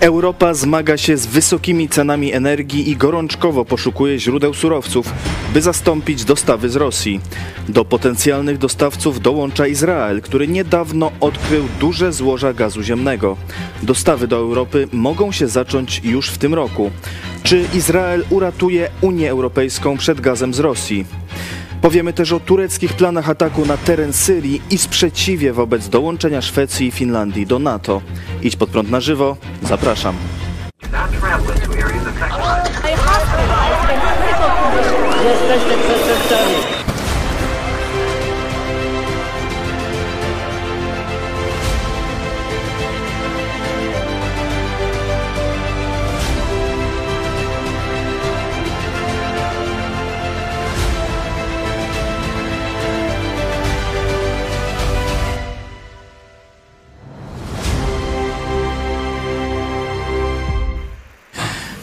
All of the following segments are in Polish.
Europa zmaga się z wysokimi cenami energii i gorączkowo poszukuje źródeł surowców, by zastąpić dostawy z Rosji. Do potencjalnych dostawców dołącza Izrael, który niedawno odkrył duże złoża gazu ziemnego. Dostawy do Europy mogą się zacząć już w tym roku. Czy Izrael uratuje Unię Europejską przed gazem z Rosji? Powiemy też o tureckich planach ataku na teren Syrii i sprzeciwie wobec dołączenia Szwecji i Finlandii do NATO. Idź pod prąd na żywo, zapraszam. Jesteście.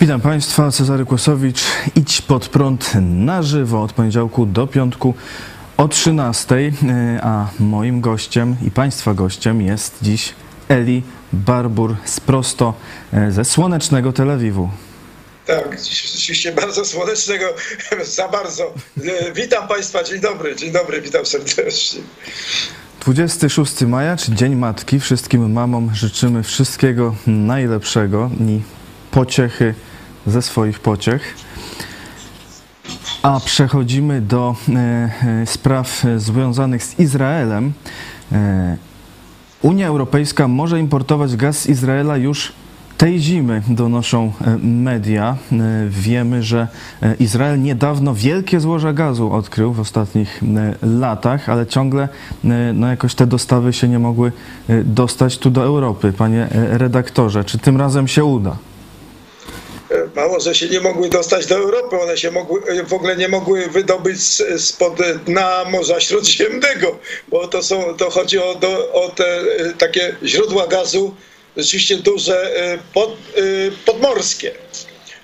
Witam Państwa, Cezary Kłosowicz. Idź pod prąd na żywo od poniedziałku do piątku o 13, a moim gościem i Państwa gościem jest dziś Eli Barbur z prosto e, ze słonecznego Tel Awiwu. Tak, rzeczywiście bardzo słonecznego, za bardzo. E, Witam Państwa, dzień dobry, dzień dobry, witam serdecznie. 26 maja, czy Dzień Matki. Wszystkim mamom życzymy wszystkiego najlepszego i pociechy ze swoich pociech. A przechodzimy do e, e, spraw związanych z Izraelem. E, Unia Europejska może importować gaz z Izraela już tej zimy, donoszą media. Wiemy, że Izrael niedawno wielkie złoża gazu odkrył w ostatnich latach, ale ciągle no, jakoś te dostawy się nie mogły dostać tu do Europy. Panie redaktorze, czy tym razem się uda? Mało, że się nie mogły dostać do Europy, one się mogły, e, w ogóle nie mogły wydobyć spod dna Morza Śródziemnego, bo to, są, to chodzi o, do, o te e, takie źródła gazu, rzeczywiście duże, e, pod, podmorskie.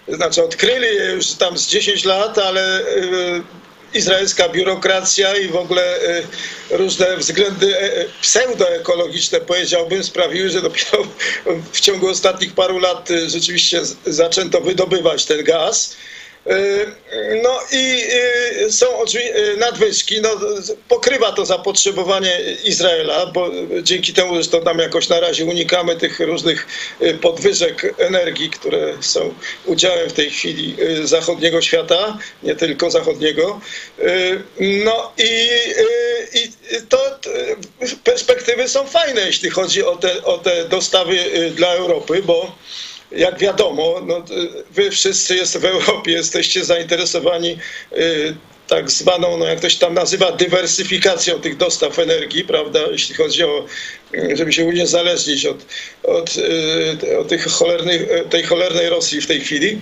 Znaczy odkryli je już tam z 10 lat, ale izraelska biurokracja i w ogóle e, różne względy e, pseudoekologiczne, powiedziałbym, sprawiły, że dopiero w ciągu ostatnich paru lat e, rzeczywiście zaczęto wydobywać ten gaz. E, No i e, są nadwyżki, no, pokrywa to zapotrzebowanie Izraela, bo dzięki temu zresztą tam jakoś na razie unikamy tych różnych podwyżek energii, które są udziałem w tej chwili zachodniego świata, nie tylko zachodniego. No i, i to perspektywy są fajne, jeśli chodzi o te, o te dostawy dla Europy, bo jak wiadomo, no, wy wszyscy jest w Europie jesteście zainteresowani y, tak zwaną, no jak to się tam nazywa, dywersyfikacją tych dostaw energii, prawda, jeśli chodzi o, y, żeby się uniezależnić od, od, y, od tych cholernych, tej cholernej Rosji w tej chwili.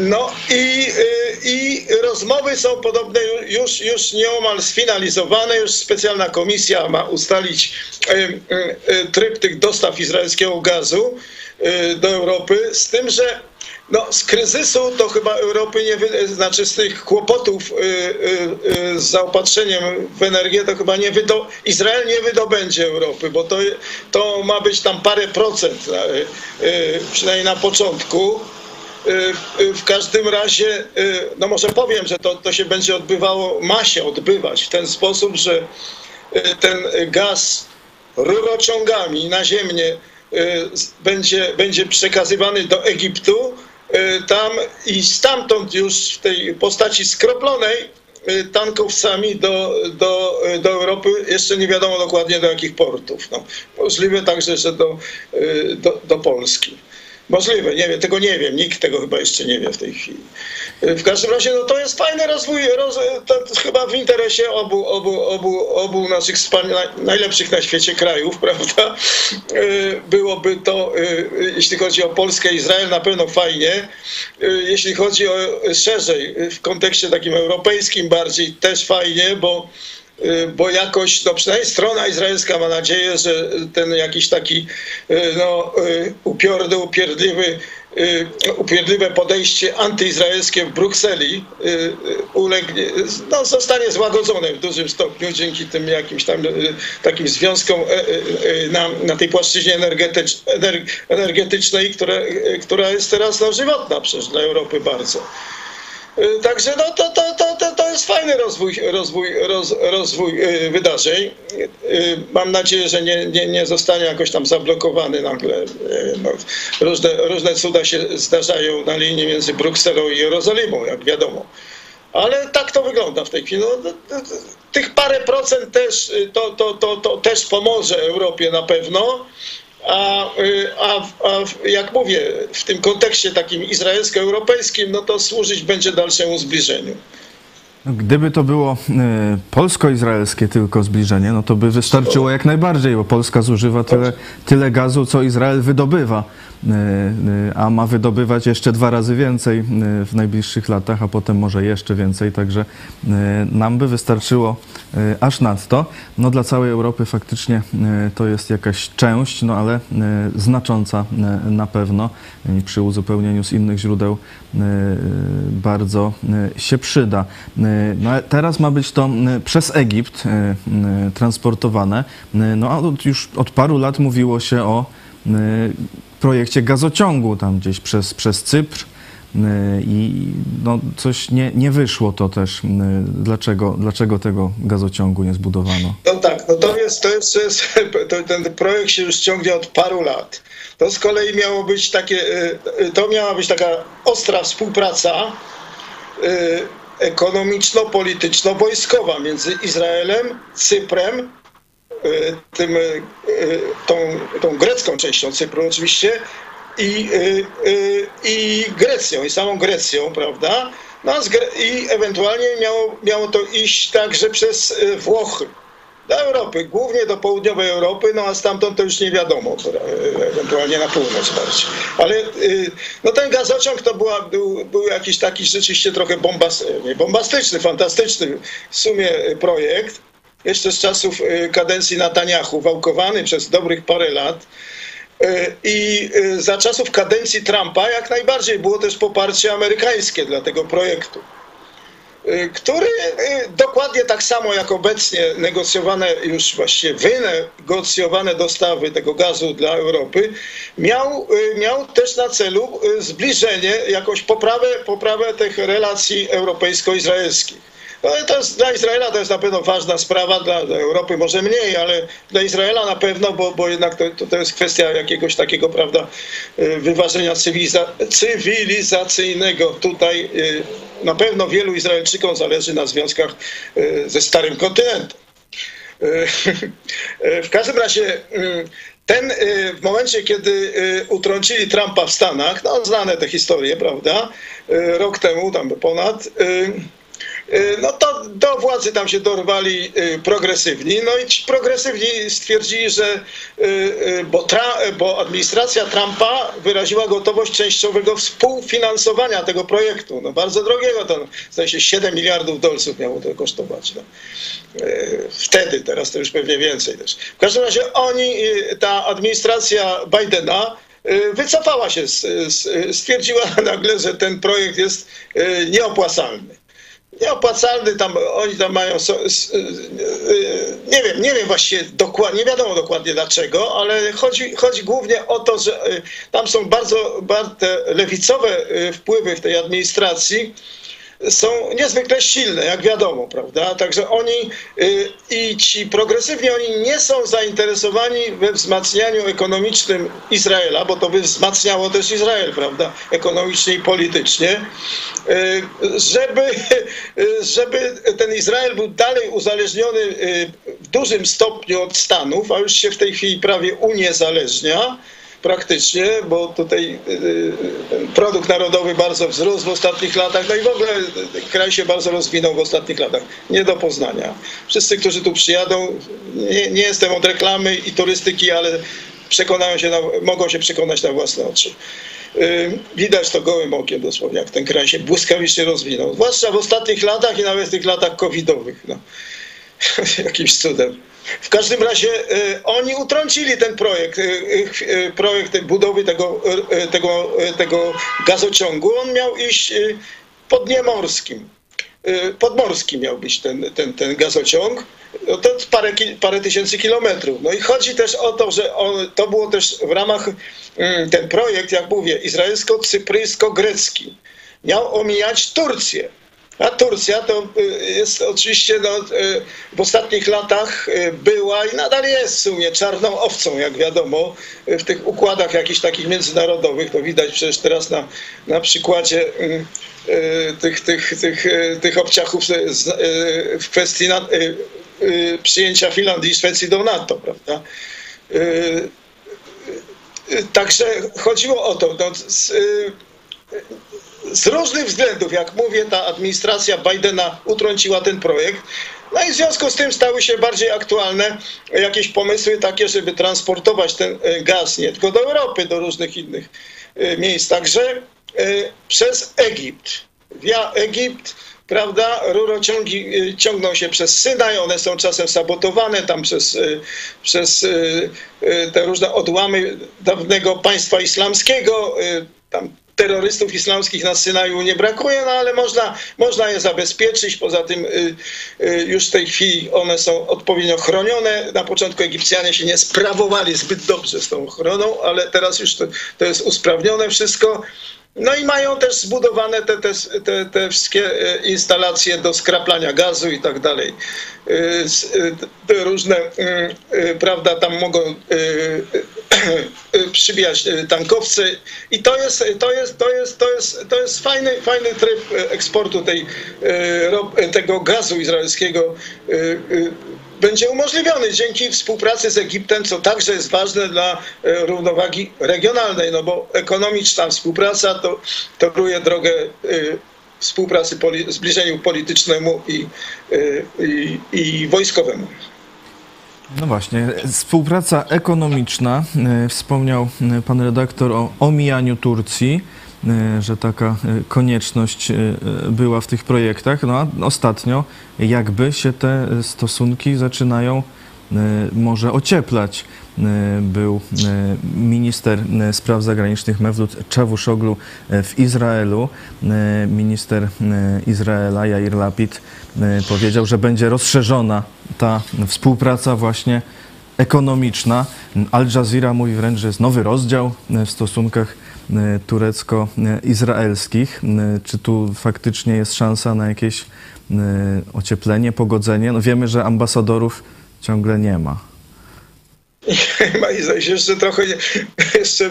No i, y, i rozmowy są podobne już, już nieomal sfinalizowane, już specjalna komisja ma ustalić y, tryb tych dostaw izraelskiego gazu do Europy, z tym, że no, z kryzysu to chyba Europy nie, wy, znaczy z tych kłopotów y, y, y, z zaopatrzeniem w energię, to chyba nie wydo, Izrael nie wydobędzie Europy, bo to, to ma być tam parę procent, y, y, przynajmniej na początku. Y, y, W każdym razie, y, no może powiem, że to, to się będzie odbywało, ma się odbywać w ten sposób, że y, ten gaz rurociągami naziemnie y, z- będzie, będzie przekazywany do Egiptu y, tam i stamtąd już w tej postaci skroplonej y, tankowcami do, do, y, do Europy, jeszcze nie wiadomo dokładnie do jakich portów. No, możliwe także, że do, y, do, do Polski. Możliwe, nie wiem, tego nie wiem, nikt tego chyba jeszcze nie wie w tej chwili. W każdym razie no, to jest fajny rozwój, roz, chyba w interesie obu, obu, obu, obu naszych najlepszych na świecie krajów, prawda? Y, Byłoby to, y, jeśli chodzi o Polskę Izrael, na pewno fajnie. Jeśli chodzi o szerzej, w kontekście takim europejskim bardziej, też fajnie, bo bo jakoś, no przynajmniej strona izraelska ma nadzieję, że ten jakiś taki y, no, y, upiorny, upierdliwy y, upierdliwe podejście antyizraelskie w Brukseli y, y, ulegnie, no, zostanie złagodzone w dużym stopniu dzięki tym jakimś tam y, takim związkom e, e, e, na, na tej płaszczyźnie energetycz, ener- energetycznej, która, y, która jest teraz no, żywotna przecież dla Europy bardzo. Y, Także no, to, to, to, to, to jest fajny rozwój, rozwój, roz, rozwój y, wydarzeń. Y, Mam nadzieję, że nie, nie, nie zostanie jakoś tam zablokowany nagle. No, różne, różne cuda się zdarzają na linii między Brukselą i Jerozolimą, jak wiadomo. Ale tak to wygląda w tej chwili. No, to- to- tych parę procent też, to, to, to, to też pomoże Europie na pewno. A, y, a, a jak mówię, w tym kontekście takim izraelsko-europejskim, no to służyć będzie dalszemu zbliżeniu. Gdyby to było e, polsko-izraelskie tylko zbliżenie, no to by wystarczyło jak najbardziej, bo Polska zużywa tyle, tyle gazu, co Izrael wydobywa, a ma wydobywać jeszcze dwa razy więcej e, w najbliższych latach, a potem może jeszcze więcej, także e, nam by wystarczyło e, aż nadto. No dla całej Europy faktycznie e, to jest jakaś część, no ale e, znacząca e, na pewno przy uzupełnieniu z innych źródeł e, bardzo e, się przyda. E, No, teraz ma być to e, przez Egipt e, e, transportowane. E, No a już od paru lat mówiło się o e, projekcie gazociągu tam gdzieś przez, przez Cypr. E, I no, coś nie, nie wyszło to też. E, Dlaczego, dlaczego tego gazociągu nie zbudowano? No tak, no to jest, to jest, to jest to, ten projekt się już ciągnie od paru lat. To z kolei miało być takie, y, y, to miała być taka ostra współpraca y, ekonomiczno-polityczno-wojskowa między Izraelem, Cyprem, y, tym, y, y, tą, tą grecką częścią Cypru oczywiście i, y, y, i Grecją, i samą Grecją, prawda? No, I ewentualnie miało, miało to iść także przez y, Włochy do Europy, głównie do południowej Europy, no a stamtąd to już nie wiadomo, ewentualnie na północ bardziej. Ale y, no ten gazociąg to była, był, był jakiś taki rzeczywiście trochę bombastyczny, fantastyczny w sumie y, projekt. Jeszcze z czasów y, kadencji Netanyahu, wałkowany przez dobrych parę lat. Y, I y, za czasów kadencji Trumpa jak najbardziej było też poparcie amerykańskie dla tego projektu który dokładnie tak samo jak obecnie negocjowane już właściwie wynegocjowane dostawy tego gazu dla Europy miał, miał też na celu zbliżenie, jakąś poprawę, poprawę tych relacji europejsko-izraelskich. No to jest, dla Izraela to jest na pewno ważna sprawa, dla, Europy może mniej, ale dla Izraela na pewno, bo, bo jednak to, to, jest kwestia jakiegoś takiego, prawda, y, wyważenia cywiliza, cywilizacyjnego. Tutaj y, na pewno wielu Izraelczykom zależy na związkach y, ze Starym Kontynentem. W każdym razie ten w momencie, kiedy utrącili Trumpa w Stanach, no znane te historie, prawda, rok temu, tam ponad, no to do władzy tam się dorwali y, progresywni, no i ci progresywni stwierdzili, że y, y, bo, tra, bo administracja Trumpa wyraziła gotowość częściowego współfinansowania tego projektu, no bardzo drogiego, to zdaje się 7 miliardów dolców miało to kosztować. No wtedy, teraz to już pewnie więcej też. W każdym razie oni, y, ta administracja Bidena y, wycofała się, stwierdziła nagle, że ten projekt jest y, nieopłacalny. Nieopłacalny, tam oni tam mają, y, y, nie wiem, nie wiem właściwie dokładnie, nie wiadomo dokładnie dlaczego, ale chodzi, chodzi głównie o to, że y, tam są bardzo, bardzo lewicowe wpływy w tej administracji, są niezwykle silne, jak wiadomo, prawda? Także oni y, i ci progresywni, oni nie są zainteresowani we wzmacnianiu ekonomicznym Izraela, bo to by wzmacniało też Izrael, prawda? Ekonomicznie i politycznie, y, żeby, y, żeby ten Izrael był dalej uzależniony w dużym stopniu od Stanów, a już się w tej chwili prawie uniezależnia praktycznie, bo tutaj y, y, produkt narodowy bardzo wzrósł w ostatnich latach, no i w ogóle y, kraj się bardzo rozwinął w ostatnich latach. Nie do poznania. Wszyscy, którzy tu przyjadą, nie, nie jestem od reklamy i turystyki, ale przekonają się na, mogą się przekonać na własne oczy. Widać to gołym okiem dosłownie, jak ten kraj się błyskawicznie rozwinął. Zwłaszcza w ostatnich latach i nawet w tych latach covidowych. No. jakimś cudem. W każdym razie y, oni utrącili ten projekt, y, y, projekt budowy tego, tego, tego gazociągu. On miał iść podniemorskim. Podmorski miał być ten, ten, ten gazociąg. No to parę, parę tysięcy kilometrów. No i chodzi też o to, że on, to było też w ramach mm, ten projekt, jak mówię, izraelsko-cypryjsko-grecki. Miał omijać Turcję. A Turcja to y, jest oczywiście no, y, w ostatnich latach y, była i nadal jest w sumie czarną owcą, jak wiadomo, w tych układach jakichś takich międzynarodowych. To widać przecież teraz na, na przykładzie tych, tych, tych, tych obciachów w kwestii na, przyjęcia Finlandii i Szwecji do NATO, prawda? Także chodziło o to, no, z, z różnych względów, jak mówię, ta administracja Bidena utrąciła ten projekt. No i w związku z tym stały się bardziej aktualne jakieś pomysły takie, żeby transportować ten e, gaz nie tylko do Europy, do różnych innych e, miejsc, także e, przez Egipt. Via Egipt, prawda, rurociągi ciągną się przez Synaj, one są czasem sabotowane tam przez, przez te różne odłamy dawnego państwa islamskiego, tam terrorystów islamskich na Synaju nie brakuje, no ale można, można je zabezpieczyć. Poza tym y, y, już w tej chwili one są odpowiednio chronione. Na początku Egipcjanie się nie sprawowali zbyt dobrze z tą ochroną, ale teraz już to, to jest usprawnione wszystko. No i mają też zbudowane te, te, te, te wszystkie y, instalacje do skraplania gazu i tak dalej. Różne, prawda, tam mogą przybijać y, tankowce i to jest, to jest, to jest, to jest, to jest fajny, fajny tryb y, eksportu tej, ro- tego gazu izraelskiego będzie umożliwiony dzięki współpracy z Egiptem, co także jest ważne dla e, równowagi regionalnej, no bo ekonomiczna współpraca to toruje drogę e, współpracy, zbliżeniu politycznemu i, e, i, i wojskowemu. No właśnie, współpraca ekonomiczna. E, Wspomniał e, pan redaktor o omijaniu Turcji, e, że taka konieczność była w tych projektach. No a ostatnio jakby się te stosunki zaczynają może ocieplać. E, Był e, minister e, spraw zagranicznych Mewlut Czawuszoglu w Izraelu. Minister Izraela Jair Lapid powiedział, że będzie rozszerzona ta współpraca właśnie ekonomiczna. Al Jazeera mówi wręcz, że jest nowy rozdział w stosunkach turecko-izraelskich. Czy tu faktycznie jest szansa na jakieś ocieplenie, pogodzenie? No wiemy, że ambasadorów ciągle nie ma. I zaś jeszcze trochę, jeszcze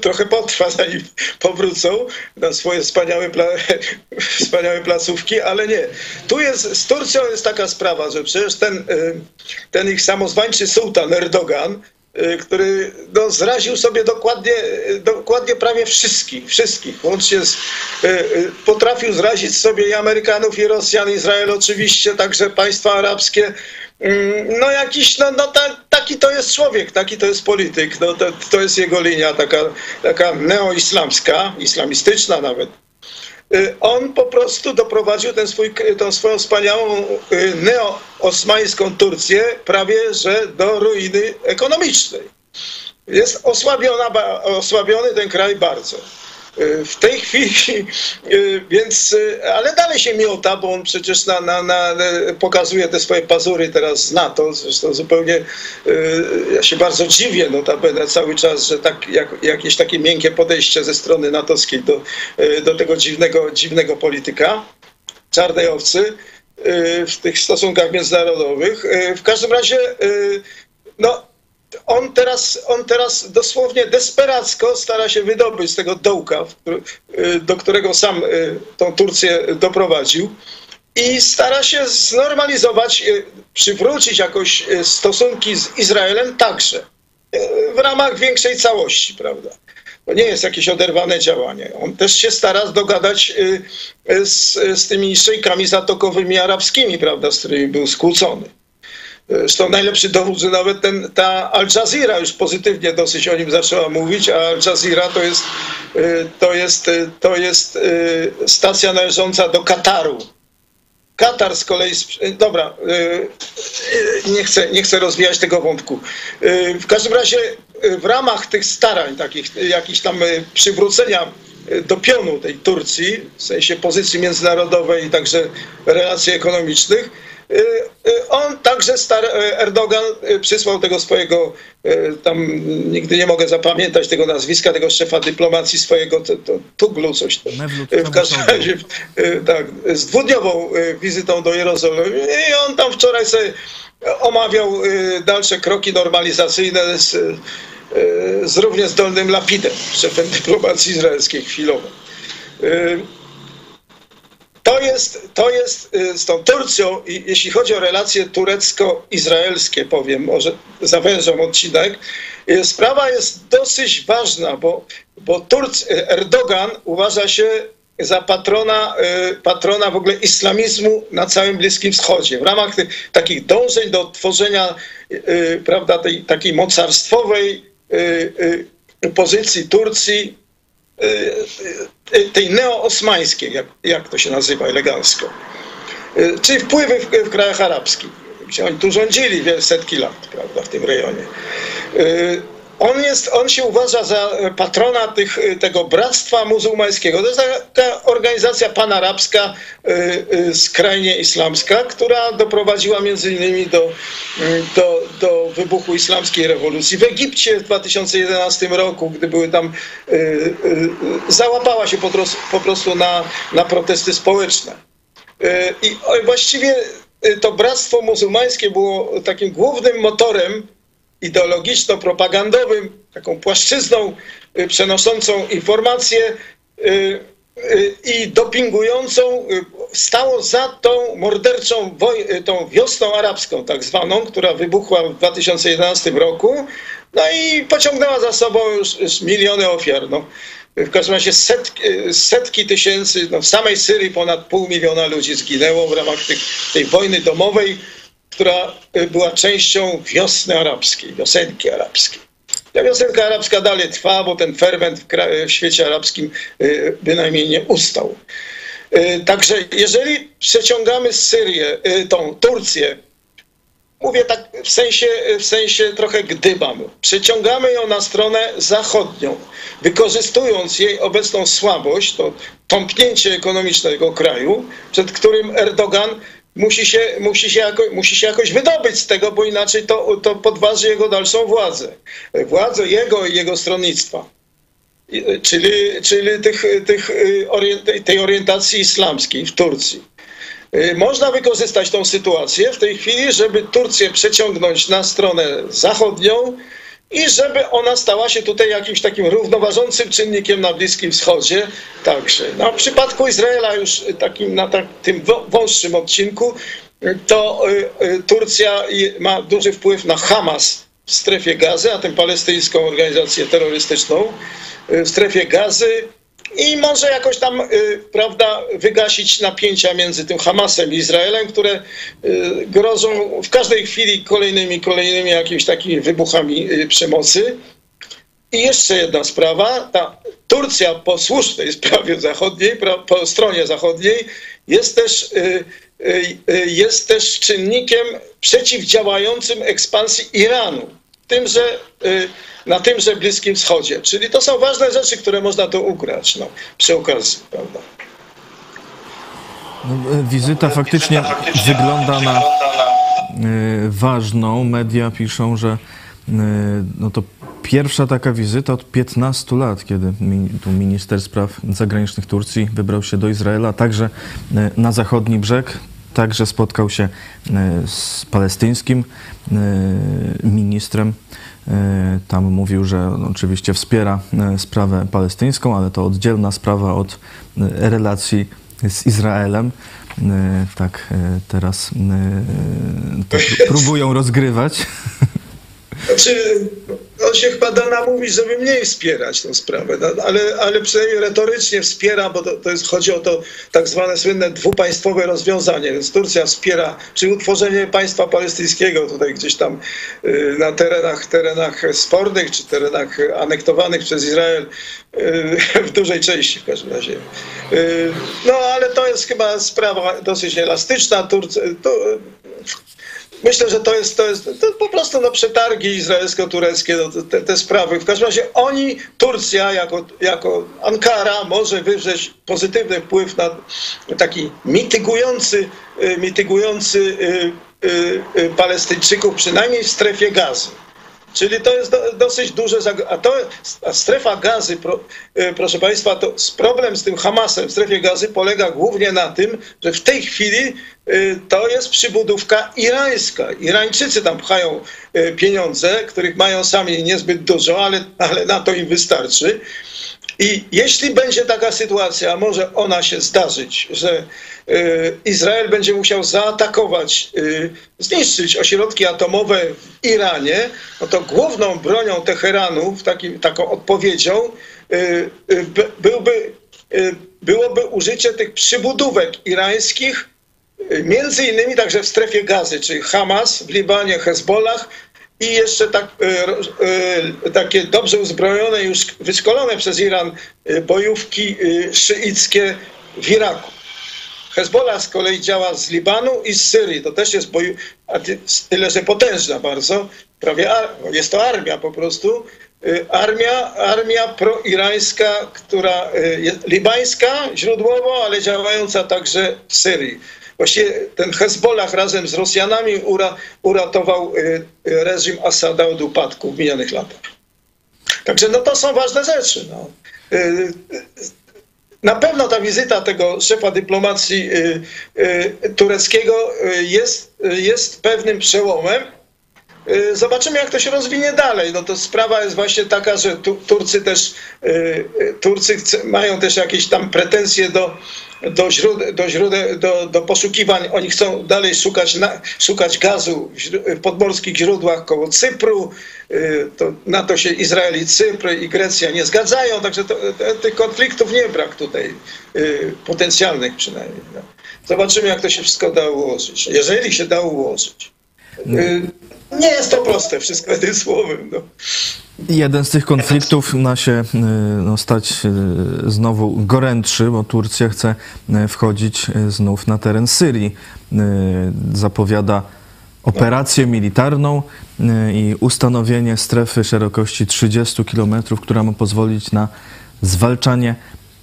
trochę potrwa, zanim powrócą na swoje wspaniałe, pla, wspaniałe placówki, ale nie. Tu jest, z Turcją jest taka sprawa, że przecież ten, y, ten ich samozwańczy sułtan Erdogan, y, który no, zraził sobie dokładnie, dokładnie prawie wszystkich, wszystkich, łącznie z, potrafił zrazić sobie i Amerykanów, i Rosjan, Izrael oczywiście, także państwa arabskie, No jakiś, no, no ta, taki to jest człowiek, taki to jest polityk, no, to, to jest jego linia taka, taka neoislamska, islamistyczna nawet. Y, On po prostu doprowadził ten swój, tą swoją wspaniałą y, neo-osmańską Turcję prawie że do ruiny ekonomicznej. Jest osłabiona, osłabiony ten kraj bardzo. W tej chwili, y, więc, y, ale dalej się miota, bo on przecież na, na, na, pokazuje te swoje pazury teraz z NATO, zresztą zupełnie, y, ja się bardzo dziwię notabene cały czas, że tak, jak, jakieś takie miękkie podejście ze strony natowskiej do, do tego dziwnego, dziwnego polityka, czarnej owcy w tych stosunkach międzynarodowych. W każdym razie, no, on teraz, on teraz dosłownie desperacko stara się wydobyć z tego dołka, y, do którego sam y, tą Turcję doprowadził i stara się znormalizować, y, przywrócić jakoś stosunki z Izraelem także w ramach większej całości, prawda? To nie jest jakieś oderwane działanie. On też się stara dogadać z, z tymi szejkami zatokowymi arabskimi, prawda, z którymi był skłócony. Zresztą najlepszy dowód, że nawet ten, ta Al Jazeera już pozytywnie dosyć o nim zaczęła mówić, a Al Jazeera to jest, y, to jest, y, to jest y, stacja należąca do Kataru. Katar z kolei, dobra, nie chcę, nie chcę rozwijać tego wątku. W każdym razie w ramach tych starań, takich jakichś tam przywrócenia do pionu tej Turcji, w sensie pozycji międzynarodowej i także relacji ekonomicznych, on także star- y, Erdogan y, przysłał tego swojego, y, tam nigdy nie mogę zapamiętać tego nazwiska, tego szefa dyplomacji swojego, to, to Tuglu coś. Mevlut w każdym razie y, tak, z dwudniową y, wizytą do Jerozolimy i on tam wczoraj sobie omawiał y, dalsze kroki normalizacyjne z, y, z równie zdolnym Lapidem, szefem dyplomacji izraelskiej chwilowo. To jest, to jest y, z tą Turcją, i jeśli chodzi o relacje turecko-izraelskie, powiem, może zawężam odcinek, y, sprawa jest dosyć ważna, bo, bo Turc, y, Erdogan uważa się za patrona, patrona w ogóle islamizmu na całym Bliskim Wschodzie. W ramach tych, takich dążeń do tworzenia prawda, tej takiej mocarstwowej pozycji Turcji, tej neo-osmańskiej, jak, jak to się nazywa elegancko. Y, Czyli wpływy w, w krajach arabskich, gdzie oni tu rządzili wiele setki lat, prawda, w tym rejonie. On, jest, on się uważa za patrona tych, y, tego bractwa muzułmańskiego. To jest taka organizacja panarabska, y, skrajnie islamska, która doprowadziła między innymi do, y, do, do wybuchu islamskiej rewolucji. W Egipcie w 2011 roku, gdy były tam, załapała się po prostu, po prostu na, na protesty społeczne. I właściwie to bractwo muzułmańskie było takim głównym motorem ideologiczno-propagandowym, taką płaszczyzną y, przenoszącą informacje y, y, i dopingującą, stało za tą morderczą woj- tą wiosną arabską, tak zwaną, która wybuchła w 2011 roku, no i pociągnęła za sobą już, już miliony ofiar. No. W każdym razie setki, setki tysięcy, no w samej Syrii ponad pół miliona ludzi zginęło w ramach tych, tej wojny domowej, która y, była częścią wiosny arabskiej, wiosenki arabskiej. Ta wiosenka arabska dalej trwa, bo ten ferment w, kra- w świecie arabskim y, bynajmniej nie ustał. Także jeżeli przeciągamy Syrię, tą Turcję, mówię tak w sensie, w sensie trochę gdybam, przeciągamy ją na stronę zachodnią, wykorzystując jej obecną słabość, to tąpnięcie ekonomiczne tego kraju, przed którym Erdogan musi się, musi się, jako, musi się jakoś wydobyć z tego, bo inaczej to, to podważy jego dalszą władzę. Władzę jego i jego stronnictwa. I- Czyli, czyli tych, tych, orient- tej orientacji islamskiej w Turcji. Y, Można wykorzystać tą sytuację w tej chwili, żeby Turcję przeciągnąć na stronę zachodnią i żeby ona stała się tutaj jakimś takim równoważącym czynnikiem na Bliskim Wschodzie także. No, w przypadku Izraela już takim, na tak, tym wą- wąższym odcinku to y, y, Turcja ma duży wpływ na Hamas w strefie gazy, a tę palestyńską organizację terrorystyczną y, w strefie gazy i może jakoś tam, y, prawda, wygasić napięcia między tym Hamasem i Izraelem, które y, grożą w każdej chwili kolejnymi, kolejnymi jakimiś takimi wybuchami y, przemocy. I jeszcze jedna sprawa, ta Turcja po słusznej sprawie zachodniej, po stronie zachodniej jest też, jest też czynnikiem przeciwdziałającym ekspansji Iranu. Tymże, y, na tymże Bliskim Wschodzie. Czyli to są ważne rzeczy, które można tu ugrać no, przy okazji. Prawda? No, e, wizyta faktycznie wygląda na e, ważną. Media piszą, że e, no to pierwsza taka wizyta od 15 lat, kiedy tu minister spraw zagranicznych Turcji wybrał się do Izraela, także na zachodni brzeg. Także spotkał się e, z palestyńskim e, ministrem. E, Tam mówił, że oczywiście wspiera sprawę palestyńską, ale to oddzielna sprawa od relacji z Izraelem. Tak teraz pró- próbują rozgrywać. Znaczy, on się chyba da namówić, żeby mniej wspierać tę sprawę, no, ale, ale przynajmniej retorycznie wspiera, bo to, to jest, chodzi o to tak zwane słynne dwupaństwowe rozwiązanie, więc Turcja wspiera czy utworzenie państwa palestyńskiego tutaj gdzieś tam y, na terenach, terenach spornych, czy terenach anektowanych przez Izrael y, w dużej części w każdym razie. Y, No ale to jest chyba sprawa dosyć elastyczna. Myślę, że to jest, to jest to po prostu no, przetargi izraelsko-tureckie, no, te, te sprawy. W każdym razie oni, Turcja jako, jako Ankara może wywrzeć pozytywny wpływ na taki mitygujący, y, mitygujący y, y, Palestyńczyków, przynajmniej w strefie gazy. Czyli to jest do, dosyć duże. A, to, a strefa gazy, pro, y, proszę Państwa, to problem z tym Hamasem w strefie gazy polega głównie na tym, że w tej chwili y, to jest przybudówka irańska. Irańczycy tam pchają y, pieniądze, których mają sami niezbyt dużo, ale, ale na to im wystarczy. I jeśli będzie taka sytuacja, a może ona się zdarzyć, że Izrael będzie musiał zaatakować, y, zniszczyć ośrodki atomowe w Iranie, no to główną bronią Teheranu, takim, taką odpowiedzią, y, y, by- byłby, y, byłoby użycie tych przybudówek irańskich, y, między innymi także w strefie gazy, czyli Hamas w Libanie, Hezbollah i jeszcze tak, y, y, takie dobrze uzbrojone, już wyszkolone przez Iran y, bojówki y, szyickie w Iraku. Hezbollah z kolei działa z Libanu i z Syrii. To też jest boju, tyle, że potężna bardzo. Prawie ar, jest to armia po prostu. Y, Armia, armia proirańska, która y, jest libańska źródłowo, ale działająca także w Syrii. Właściwie ten Hezbollah razem z Rosjanami ura, uratował y, reżim Asada od upadku w minionych latach. Także no to są ważne rzeczy. No. Na pewno ta wizyta tego szefa dyplomacji y, y, tureckiego y, jest, jest pewnym przełomem. Y, Zobaczymy, jak to się rozwinie dalej. No to sprawa jest właśnie taka, że tu, Turcy też y, y, Turcy mają też jakieś tam pretensje do, do, źródeł, do, źródeł, do, do poszukiwań. Oni chcą dalej szukać, na, szukać gazu w, podmorskich źródłach koło Cypru. To, na to się Izrael i Cypr i Grecja nie zgadzają, także to, te, tych konfliktów nie brak tutaj, potencjalnych przynajmniej. No. Zobaczymy, jak to się wszystko da ułożyć. Jeżeli się da ułożyć. Y, Nie jest to proste, wszystko jednym słowem. No. Jeden z tych konfliktów ma się y, no, stać y, znowu gorętszy, bo Turcja chce wchodzić znów na teren Syrii. Zapowiada operację militarną i ustanowienie strefy szerokości 30 km, która ma pozwolić na zwalczanie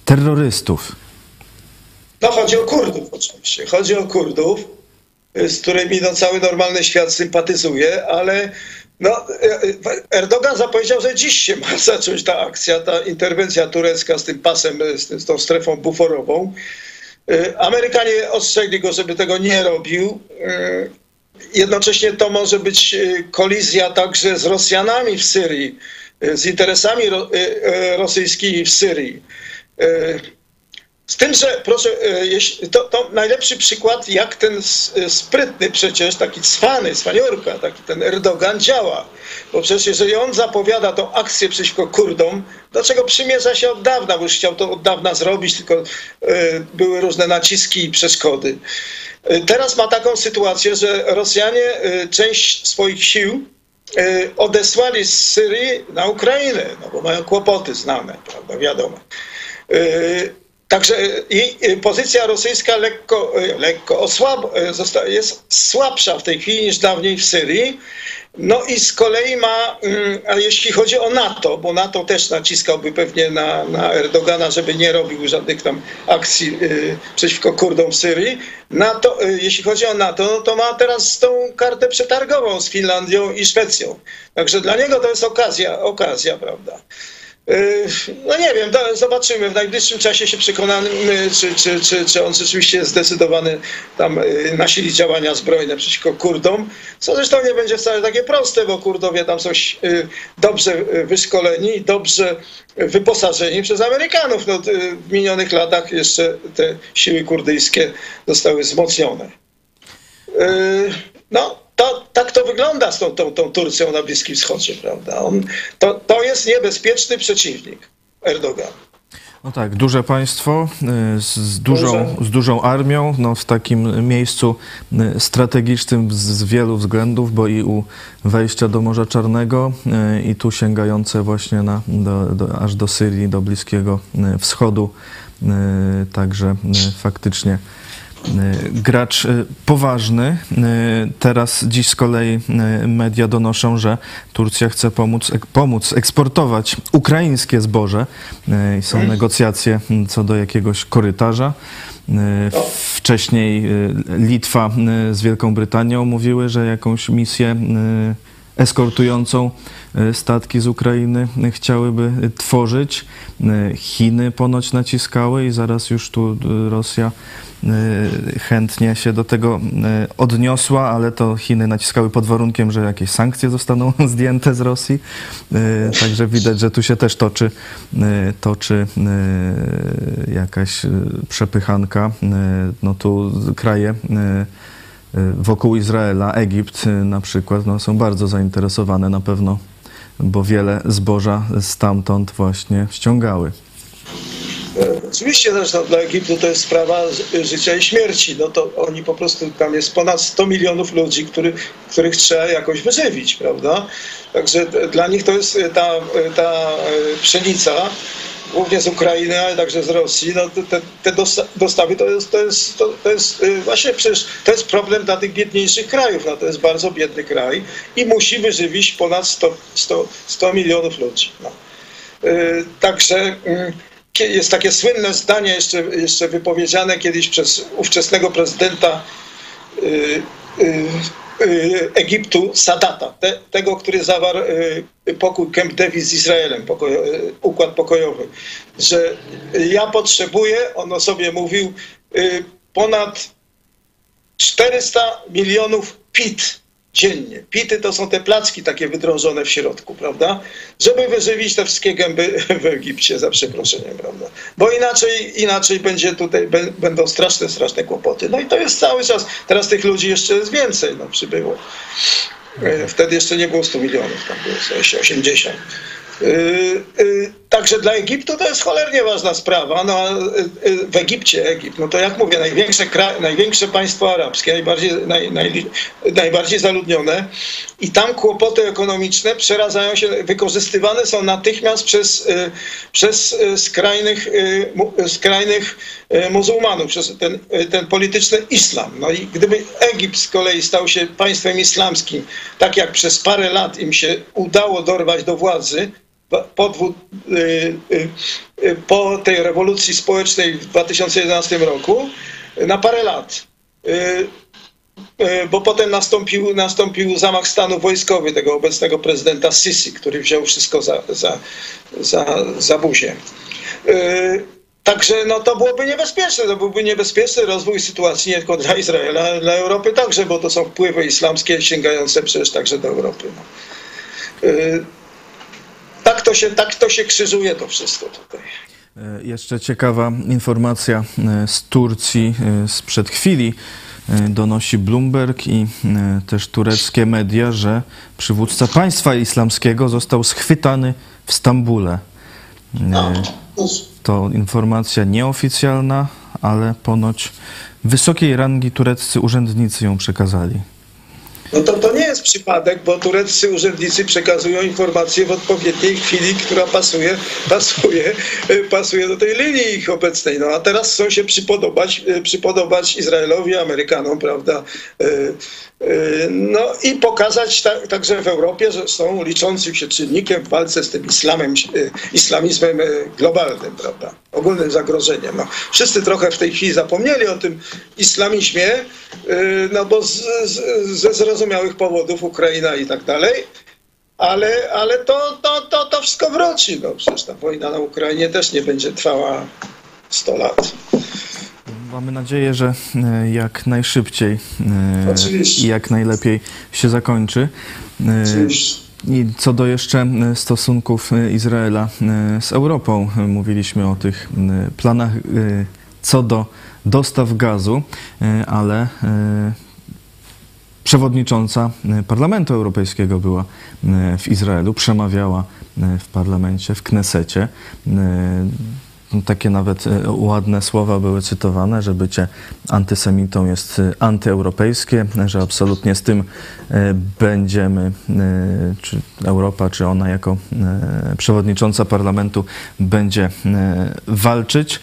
terrorystów. No chodzi o Kurdów oczywiście. Chodzi o Kurdów, z którymi no, cały normalny świat sympatyzuje, ale no, y, y, Erdogan zapowiedział, że dziś się ma zacząć ta akcja, ta interwencja turecka z tym pasem, y, z, z tą strefą buforową. Y, Amerykanie ostrzegli go, żeby tego nie robił. Y, Jednocześnie to może być y, kolizja także z Rosjanami w Syrii, y, z interesami ro, y, y, rosyjskimi w Syrii. Z tym, że proszę, e, to, to najlepszy przykład, jak ten e, sprytny przecież, taki cwany, cwaniorka, taki ten Erdogan działa. Bo przecież jeżeli on zapowiada tą akcję przeciwko Kurdom, do czego przymierza się od dawna, bo już chciał to od dawna zrobić, tylko e, były różne naciski i przeszkody. Teraz ma taką sytuację, że Rosjanie część swoich sił odesłali z Syrii na Ukrainę, no bo mają kłopoty znane, prawda, wiadomo. Także i i pozycja rosyjska lekko, e, lekko osłab, jest słabsza w tej chwili niż dawniej w Syrii. No i z kolei ma, mm, a jeśli chodzi o NATO, bo NATO też naciskałby pewnie na, na Erdogana, żeby nie robił żadnych tam akcji y, przeciwko Kurdom w Syrii. NATO, y, jeśli chodzi o NATO, no to ma teraz tą kartę przetargową z Finlandią i Szwecją. Także dla niego to jest okazja, okazja, prawda? Yy, No nie wiem, zobaczymy. W najbliższym czasie się przekonamy, czy, czy, czy, czy on rzeczywiście jest zdecydowany tam yy, nasilić działania zbrojne przeciwko Kurdom. Co zresztą nie będzie wcale takie proste, bo Kurdowie tam są yy, dobrze wyszkoleni, dobrze wyposażeni przez Amerykanów. No, w minionych latach jeszcze te siły kurdyjskie zostały wzmocnione. No, to, tak to wygląda z tą, tą, tą Turcją na Bliskim Wschodzie, prawda? On, to, to jest niebezpieczny przeciwnik Erdogan. No tak, duże państwo y, z, dużą, z dużą armią, no w takim miejscu y, strategicznym z, z wielu względów, bo i u wejścia do Morza Czarnego y, i tu sięgające właśnie na, do, do, aż do Syrii, do Bliskiego Wschodu. Także faktycznie gracz y, poważny. Y, Teraz dziś z kolei y, media donoszą, że Turcja chce pomóc, pomóc eksportować ukraińskie zboże. Y, i Są negocjacje y, co do jakiegoś korytarza. Y, Wcześniej y, Litwa y, z Wielką Brytanią mówiły, że jakąś misję y, eskortującą y, statki z Ukrainy chciałyby tworzyć. Y, Chiny ponoć naciskały i zaraz już tu y, Rosja chętnie się do tego odniosła, ale to Chiny naciskały pod warunkiem, że jakieś sankcje zostaną zdjęte z Rosji. Także widać, że tu się też toczy, toczy jakaś przepychanka. No tu kraje wokół Izraela, Egipt na przykład, no, są bardzo zainteresowane na pewno, bo wiele zboża stamtąd właśnie ściągały. Oczywiście zresztą dla Egiptu to jest sprawa ży- życia i śmierci. No to oni po prostu, tam jest ponad 100 milionów ludzi, który, których trzeba jakoś wyżywić, prawda? Także dla nich to jest ta, ta y, pszenica, głównie z Ukrainy, ale także z Rosji. No te- te, te dosta- dostawy to jest, to jest, to, to jest y, właśnie przecież to jest problem dla tych biedniejszych krajów. No to jest bardzo biedny kraj i musi wyżywić ponad 100, 100, 100 milionów ludzi. No. Y, Także mm, jest takie słynne zdanie jeszcze, jeszcze wypowiedziane kiedyś przez ówczesnego prezydenta y, Egiptu Sadata, te, tego, który zawarł y, pokój Camp David z Izraelem, pokoj, y, układ pokojowy, że ja potrzebuję, on o sobie mówił, y, ponad 400 milionów pit dziennie. Pity to są te placki takie wydrążone w środku, prawda? Żeby wyżywić te wszystkie gęby w Egipcie, za przeproszeniem, prawda? Bo inaczej, inaczej będzie tutaj, bę- będą straszne, straszne kłopoty. No i to jest cały czas. Teraz tych ludzi jeszcze jest więcej, no przybyło. E, Wtedy jeszcze nie było 100 milionów, tam było coś 80. Yy, yy, Także dla Egiptu to jest cholernie ważna sprawa. No, yy, yy, w Egipcie, Egipt, no to jak mówię, największe, największe państwo arabskie, najbardziej, naj, naj, najbardziej zaludnione i tam kłopoty ekonomiczne przeradzają się, wykorzystywane są natychmiast przez, yy, przez skrajnych, skrajnych muzułmanów, przez ten, ten polityczny islam. No i gdyby Egipt z kolei stał się państwem islamskim, tak jak przez parę lat im się udało dorwać do władzy, po, y, y, y, po tej rewolucji społecznej w 2011 roku na parę lat. Bo potem nastąpił, nastąpił zamach stanu wojskowy tego obecnego prezydenta Sisi, który wziął wszystko za, za, za, za buzię. Także no, to byłoby niebezpieczne, to byłby niebezpieczny rozwój sytuacji nie tylko dla Izraela, ale dla Europy także, bo to są wpływy islamskie sięgające przecież także do Europy. No. Tak to się, tak to się krzyżuje to wszystko tutaj. E, Jeszcze ciekawa informacja e, z Turcji e, sprzed chwili. Donosi Bloomberg i też tureckie media, że przywódca państwa islamskiego został schwytany w Stambule. To informacja nieoficjalna, ale ponoć wysokiej rangi tureccy urzędnicy ją przekazali. No to, to nie jest przypadek, bo tureccy urzędnicy przekazują informacje w odpowiedniej chwili, która pasuje, pasuje, y, pasuje do tej linii ich obecnej. No a teraz chcą się przypodobać, y, przypodobać Izraelowi, Amerykanom, prawda? Y, No i pokazać ta, także w Europie, że są liczącym się czynnikiem w walce z tym islamem, islamizmem globalnym, prawda? Ogólnym zagrożeniem. No, wszyscy trochę w tej chwili zapomnieli o tym islamizmie, no bo z, z, ze zrozumiałych powodów Ukraina i tak dalej. Ale, ale to, to, to, to wszystko wróci. No, przecież ta wojna na Ukrainie też nie będzie trwała 100 lat. Mamy nadzieję, że e, jak najszybciej e, Oczywiście. i jak najlepiej się zakończy. E, Oczywiście. I co do jeszcze stosunków Izraela z Europą, mówiliśmy o tych planach co do dostaw gazu, ale przewodnicząca e, Parlamentu Europejskiego była e, w Izraelu, przemawiała e, w parlamencie, w Knesecie. E, takie nawet e, ładne słowa były cytowane, że bycie antysemitą jest e, antyeuropejskie, że absolutnie z tym e, będziemy, czy Europa, czy ona jako przewodnicząca parlamentu będzie walczyć.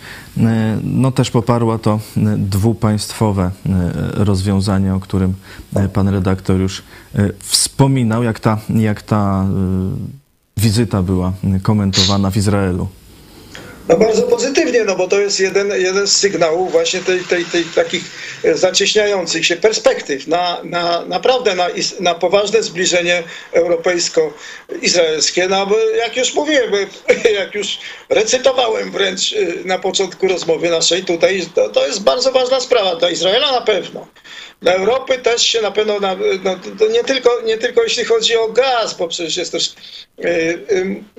No też poparła to dwupaństwowe rozwiązanie, o którym pan redaktor już wspominał, jak ta, jak ta wizyta była komentowana w Izraelu. No bardzo pozytywnie, no bo to jest jeden, jeden z sygnałów właśnie tej, tej, tej takich e, zacieśniających się perspektyw na, na naprawdę na, na poważne zbliżenie europejsko-izraelskie. No bo jak już mówiłem, jak już recytowałem wręcz e, na początku rozmowy naszej tutaj, to, to jest bardzo ważna sprawa dla Izraela na pewno. Dla Europy też się na pewno, na, no, nie, tylko, nie tylko jeśli chodzi o gaz, bo przecież jest też y,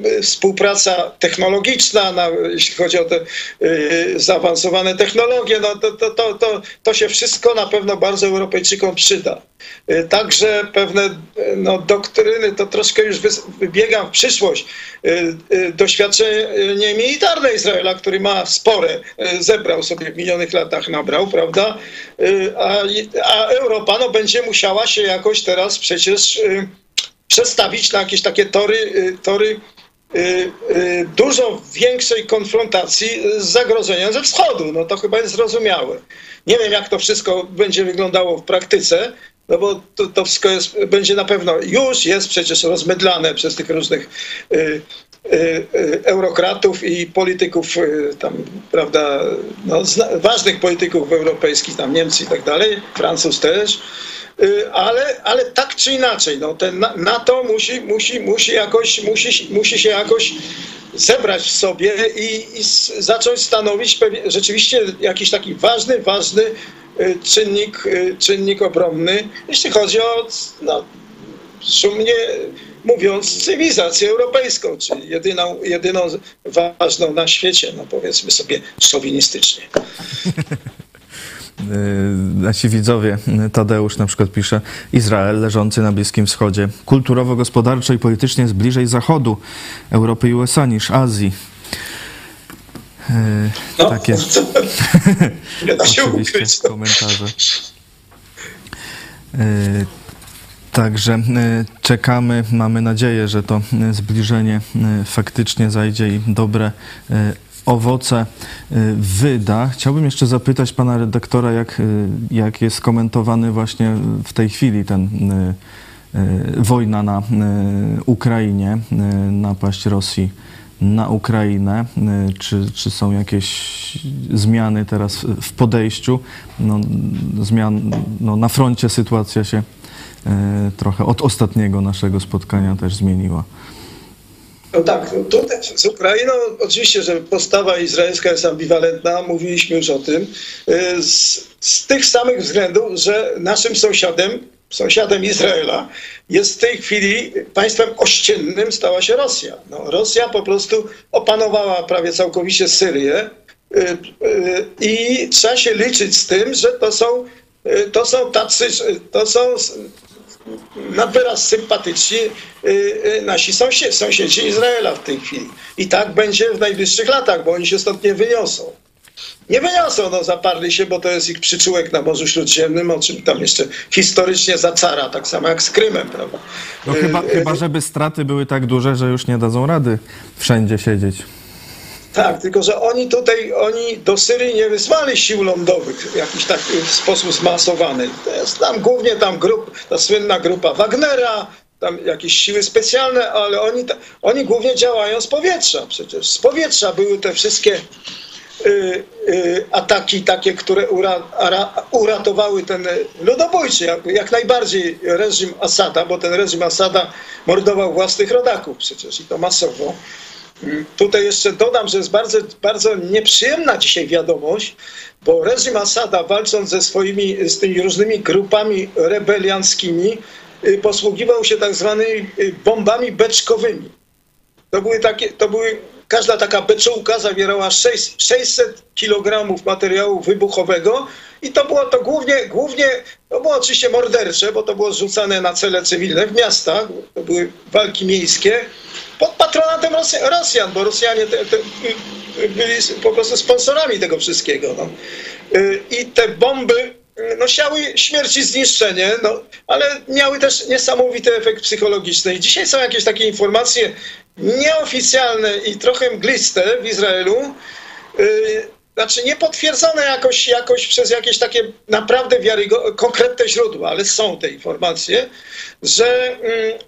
y, współpraca technologiczna, na, jeśli chodzi o te y, zaawansowane technologie, no to, to, to, to, to się wszystko na pewno bardzo Europejczykom przyda. Y, Także pewne y, no, doktryny, to troszkę już wybiegam w przyszłość, y, doświadczenie militarne Izraela, który ma spore, zebrał sobie w minionych latach, nabrał, prawda? A, a Europa no, będzie musiała się jakoś teraz przecież przestawić na jakieś takie tory, tory dużo większej konfrontacji z zagrożeniem ze wschodu. No to chyba jest zrozumiałe. Nie wiem, jak to wszystko będzie wyglądało w praktyce, no bo to, to wszystko jest, będzie na pewno już jest przecież rozmydlane przez tych różnych y, y, y, eurokratów i polityków y, tam, prawda, no, zna, ważnych polityków europejskich, tam Niemcy i tak dalej, Francuz też. Y, ale, ale tak czy inaczej, no, ten Na- NATO musi, musi, musi, jakoś, musi, musi się jakoś zebrać w sobie i, i zacząć stanowić rzeczywiście jakiś taki ważny, ważny czynnik, y, czynnik obronny, jeśli chodzi o, no, szumnie mówiąc, cywilizację europejską, czyli jedyną, jedyną ważną na świecie, no powiedzmy sobie szowinistycznie. Yy, Nasi widzowie, Tadeusz na przykład pisze, Izrael leżący na Bliskim Wschodzie kulturowo, gospodarczo i politycznie jest bliżej Zachodu, Europy i USA niż Azji. Yy, No, Takie nie da się ukryć. komentarze. Yy, Także yy, czekamy, mamy nadzieję, że to zbliżenie faktycznie zajdzie i dobre owoce wyda. Chciałbym jeszcze zapytać pana redaktora, jak, jak jest komentowany właśnie w tej chwili ten wojna na Ukrainie, napaść Rosji na Ukrainę. Y, Czy, czy są jakieś zmiany teraz w- podejściu? No, zmian, no, na froncie sytuacja się y, trochę od ostatniego naszego spotkania też zmieniła. No tak, no tutaj z Ukrainą oczywiście, że postawa izraelska jest ambiwalentna, mówiliśmy już o tym, y, z, z tych samych względów, że naszym sąsiadem, sąsiadem Izraela jest w tej chwili państwem ościennym stała się Rosja. No, Rosja po prostu opanowała prawie całkowicie Syrię y, y, i trzeba się liczyć z tym, że to są, y, to są tacy, to są nad wyraz sympatyczni nasi sąsiedzi, sąsiedzi Izraela w tej chwili. I tak będzie w najbliższych latach, bo oni się stąd nie wyniosą. Nie wyniosą, no zaparli się, bo to jest ich przyczółek na Morzu Śródziemnym, o czym tam jeszcze historycznie za cara, tak samo jak z Krymem, prawda? No, Y, chyba, y, chyba, żeby straty były tak duże, że już nie dadzą rady wszędzie siedzieć. Tak, tylko że oni tutaj, oni do Syrii nie wysłali sił lądowych w jakiś tak w sposób zmasowany. To jest tam głównie tam grup, ta słynna grupa Wagnera, tam jakieś siły specjalne, ale oni, oni głównie działają z powietrza przecież. Z powietrza były te wszystkie y, y, ataki takie, które uratowały ten ludobójczy, jak, jak najbardziej reżim Asada, bo ten reżim Asada mordował własnych rodaków przecież i to masowo. Tutaj jeszcze dodam, że jest bardzo, bardzo nieprzyjemna dzisiaj wiadomość, bo reżim Asada walcząc ze swoimi, z tymi różnymi grupami rebelianckimi y, posługiwał się tak zwanymi y, bombami beczkowymi. To były takie, to były każda taka beczułka zawierała 6, 600 kg materiału wybuchowego i to było to głównie, głównie, to było oczywiście mordercze, bo to było zrzucane na cele cywilne w miastach, to były walki miejskie, pod patronatem Rosjan, bo Rosjanie te, te, byli po prostu sponsorami tego wszystkiego. No. Y, I te bomby no, siały śmierć i zniszczenie, no, ale miały też niesamowity efekt psychologiczny. I dzisiaj są jakieś takie informacje nieoficjalne i trochę mgliste w Izraelu, yy, znaczy niepotwierdzone jakoś, jakoś przez jakieś takie naprawdę wiarygodne, konkretne źródła, ale są te informacje, że,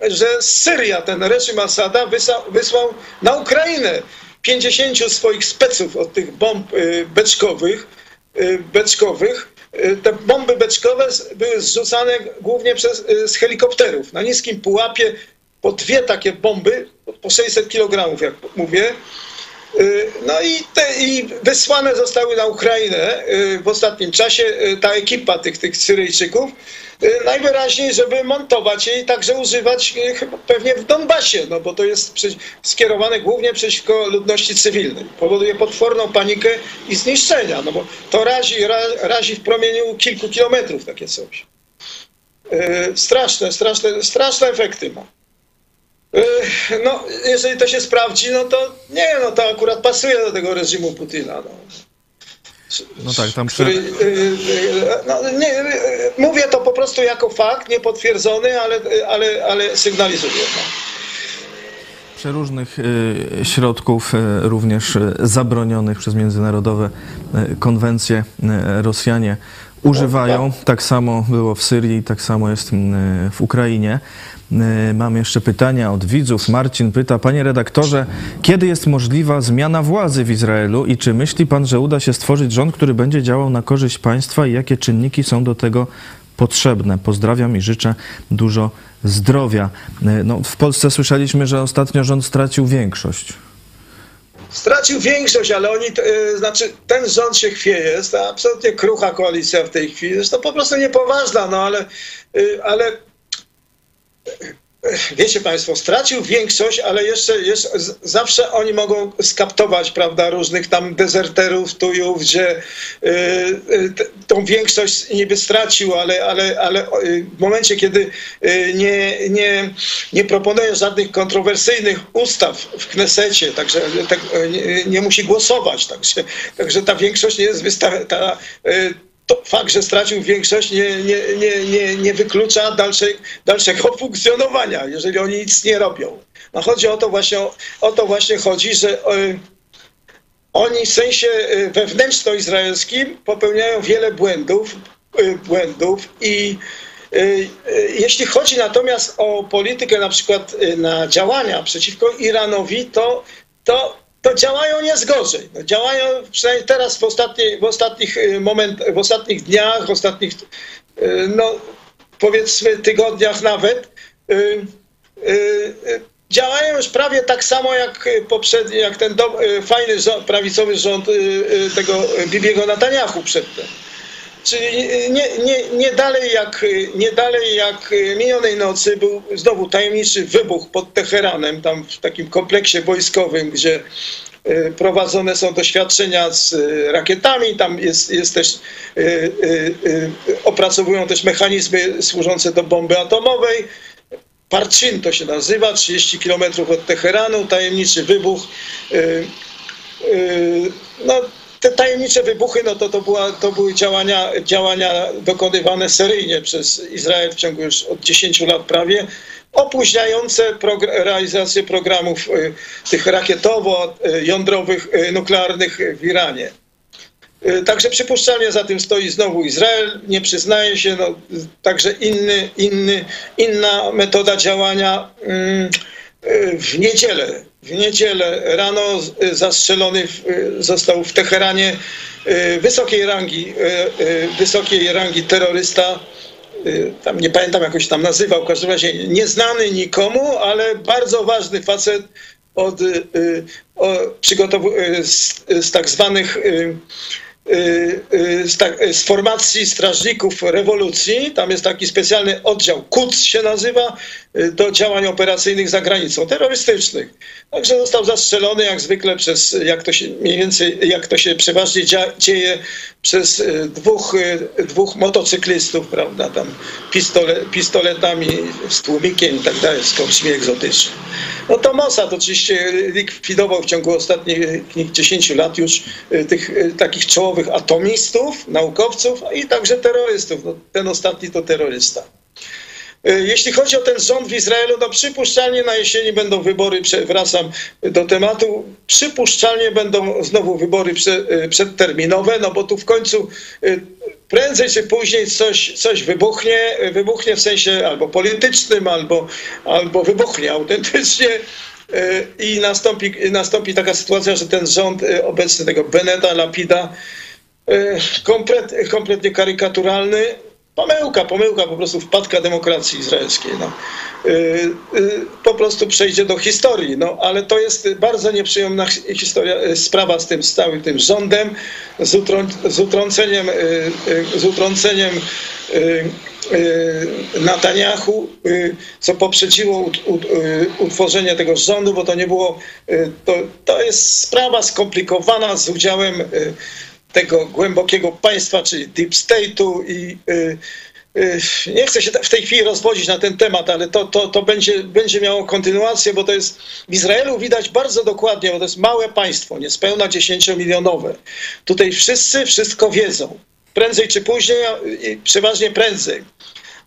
yy, że Syria, ten reżim Asada wysłał, wysłał na Ukrainę 50 swoich speców od tych bomb yy, beczkowych, yy, beczkowych Y, te bomby beczkowe były zrzucane głównie przez, y, z helikopterów. Na niskim pułapie po dwie takie bomby, po 600 kg, jak mówię. Y, no i, te, i wysłane zostały na Ukrainę w ostatnim czasie ta ekipa tych, tych Syryjczyków Y, najwyraźniej, żeby montować je i także używać pewnie w Donbasie, no bo to jest skierowane głównie przeciwko ludności cywilnej. Powoduje potworną panikę i zniszczenia, no bo to razi, ra, razi w promieniu kilku kilometrów takie coś. Straszne, straszne, straszne efekty ma. No, jeżeli to się sprawdzi, no to nie, no to akurat pasuje do tego reżimu Putina. No. No tak, tam który, y, y, no, nie, y, mówię to po prostu jako fakt, niepotwierdzony, ale, ale, ale sygnalizuję. No. Przeróżnych środków, również zabronionych przez międzynarodowe konwencje Rosjanie używają. Tak samo było w Syrii, tak samo jest w Ukrainie. E, mam jeszcze pytania od widzów. Marcin pyta, panie redaktorze, kiedy jest możliwa zmiana władzy w Izraelu i czy myśli pan, że uda się stworzyć rząd, który będzie działał na korzyść państwa i jakie czynniki są do tego potrzebne? Pozdrawiam i życzę dużo zdrowia. E, no, w Polsce słyszeliśmy, że ostatnio rząd stracił większość. Stracił większość, ale oni, yy, znaczy ten rząd się chwieje, jest absolutnie krucha koalicja w tej chwili, jest to po prostu niepoważna, no ale, ale wiecie Państwo, stracił większość, ale jeszcze, jeszcze zawsze oni mogą skaptować, prawda, różnych tam dezerterów, tujów, gdzie y, y, tą większość niby stracił, ale, ale, ale y, w momencie, kiedy y, nie, nie, nie proponuje żadnych kontrowersyjnych ustaw w Knesecie, także tak, nie, nie, musi głosować, także, także ta większość nie jest wystawiona to fakt, że stracił większość nie, nie, nie, nie, nie wyklucza dalszej, dalszego funkcjonowania, jeżeli oni nic nie robią. No chodzi o to właśnie, o to właśnie chodzi, że y, oni w sensie y, wewnętrzno-izraelskim popełniają wiele błędów, y, błędów i jeśli chodzi natomiast o politykę na przykład na działania przeciwko Iranowi, to, to to działają nie gorzej. No, działają przynajmniej teraz w, ostatniej, w ostatnich y, momentach, w ostatnich dniach, w ostatnich y, no, powiedzmy tygodniach nawet. Y, działają już prawie tak samo jak poprzedni, jak ten do, fajny rząd, prawicowy rząd tego Bibiego Netanyahu przedtem. Czyli nie, nie, nie, dalej jak, nie dalej jak minionej nocy był znowu tajemniczy wybuch pod Teheranem, tam w takim kompleksie wojskowym, gdzie e, prowadzone są doświadczenia z e, rakietami, tam jest, jest też, opracowują też mechanizmy służące do bomby atomowej. Parchin to się nazywa, 30 kilometrów od Teheranu, tajemniczy wybuch. No, te tajemnicze wybuchy, no to, to, była, to były działania, działania dokonywane seryjnie przez Izrael w ciągu już od 10 lat prawie, opóźniające realizację programów y, tych rakietowo-jądrowych, y, nuklearnych w Iranie. Y, także przypuszczalnie za tym stoi znowu Izrael, nie przyznaje się, no, także inny, inny, inna metoda działania. Mm, w niedzielę, w niedzielę rano zastrzelony został w Teheranie y, wysokiej rangi, y, y, wysokiej rangi terrorysta, tam nie pamiętam jak się tam nazywał, w każdym razie nieznany nikomu, ale bardzo ważny facet od, z, z tak zwanych z, tak, z, formacji strażników rewolucji. Tam jest taki specjalny oddział, KUC się nazywa, y, do działań operacyjnych za granicą, terrorystycznych. Także został zastrzelony jak zwykle przez, jak to się mniej więcej, jak to się przeważnie dzieje, przez y, dwóch, y, dwóch motocyklistów, prawda, tam pistole, pistoletami z tłumikiem i tak dalej, skądś egzotycznym. No to Mossad oczywiście likwidował w ciągu ostatnich 10 lat już y, tych y, takich czołowych atomistów, naukowców i także terrorystów. No, ten ostatni to terrorysta. Y, Jeśli chodzi o ten rząd w Izraelu, no przypuszczalnie na jesieni będą wybory, wracam do tematu, przypuszczalnie będą znowu wybory y, przedterminowe, no bo tu w końcu y, prędzej czy później coś, coś wybuchnie, wybuchnie w sensie albo politycznym, albo, albo wybuchnie autentycznie i nastąpi, nastąpi taka sytuacja, że ten rząd obecny tego Beneta, Lapida, komplet, kompletnie karykaturalny, Pomyłka, pomyłka, po prostu wpadka demokracji izraelskiej. No. Y, y, po prostu przejdzie do historii, no, ale to jest bardzo nieprzyjemna hi- historia, y, sprawa z tym z całym tym rządem, z, utrą, z utrąceniem, z utrąceniem Netanyahu, co poprzedziło ut, ut, utworzenie tego rządu, bo to nie było, to, to jest sprawa skomplikowana z udziałem tego głębokiego państwa, czyli deep state'u i y, y, nie chcę się w tej chwili rozwodzić na ten temat, ale to, to, to będzie, będzie miało kontynuację, bo to jest w Izraelu widać bardzo dokładnie, bo to jest małe państwo, niespełna 10-milionowe. Tutaj wszyscy wszystko wiedzą. Prędzej czy później, przeważnie prędzej.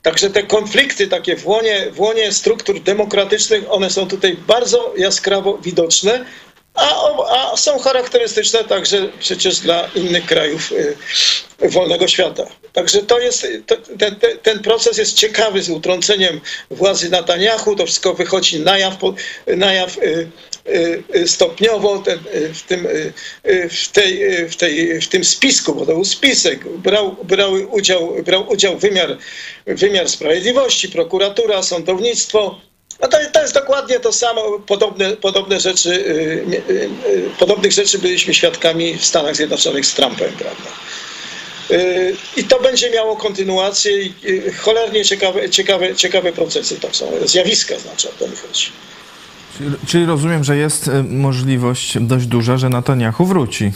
Także te konflikty takie w łonie, w łonie struktur demokratycznych, one są tutaj bardzo jaskrawo widoczne, a, a są charakterystyczne także przecież dla innych krajów y, wolnego świata. Także to jest, to, ten, ten- proces jest ciekawy z utrąceniem władzy Netanyahu, to wszystko wychodzi na jaw, na jaw y, y, stopniowo ten, w, tym, w, tej, w, tej, w tym spisku, bo to był spisek, brał, brały udział, brał udział wymiar, wymiar sprawiedliwości, prokuratura, sądownictwo, no to, to jest dokładnie to samo, podobne, podobne rzeczy, y, nie- y, y, podobnych rzeczy byliśmy świadkami w Stanach Zjednoczonych z Trumpem, prawda. Y, I to będzie miało kontynuację i y, cholernie ciekawe, ciekawe, ciekawe procesy to są, zjawiska znaczy, o to mi chodzi. Czyli, czyli rozumiem, że jest możliwość dość duża, że Netanyahu wróci.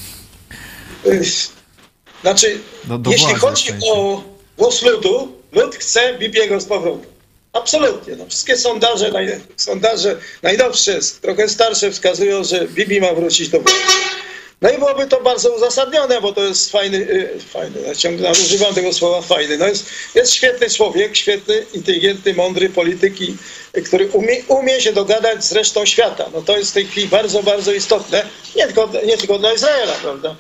Znaczy, Do- do jeśli chodzi w sensie. o głos ludu, lud chce Bibiego z powrotem. Absolutnie. No, wszystkie sondaże, naj, sondaże najnowsze, trochę starsze wskazują, że Bibi ma wrócić do władzy. No i byłoby to bardzo uzasadnione, bo to jest fajny, y, fajny, ja ciągle nadużywam tego słowa fajny. No jest, jest świetny człowiek, świetny, inteligentny, mądry polityk, i- który umie, umie się dogadać z resztą świata. No to jest w tej chwili bardzo, bardzo istotne. Nie tylko, nie tylko dla Izraela, prawda?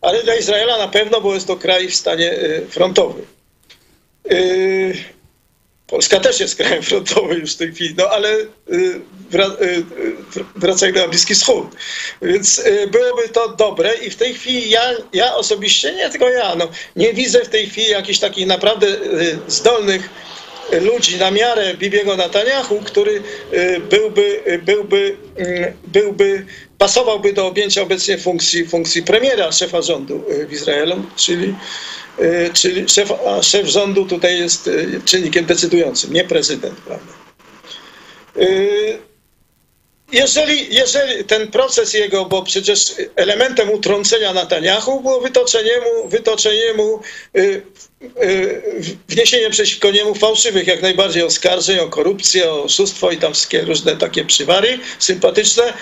Ale dla Izraela na pewno, bo jest to kraj w stanie y, frontowym. Y, Polska też jest krajem frontowym już w tej chwili, no ale y, y, y, wracajmy na Bliski Wschód. Więc byłoby to dobre i w tej chwili ja, ja osobiście, nie tylko ja, no, nie widzę w tej chwili jakichś takich naprawdę zdolnych ludzi na miarę Bibiego Netanyahu, który byłby, byłby, mm, byłby, pasowałby do objęcia obecnie funkcji, funkcji premiera, szefa rządu y, w Izraelu, czyli, y, czyli szef, a szef rządu tutaj jest y, czynnikiem decydującym, nie prezydent, prawda? Jeżeli, jeżeli ten proces jego, bo przecież elementem utrącenia Netanyahu było wytoczenie mu, wytoczenie mu wniesienie przeciwko niemu fałszywych jak najbardziej oskarżeń o korupcję, o oszustwo i tam wszystkie różne takie przywary sympatyczne.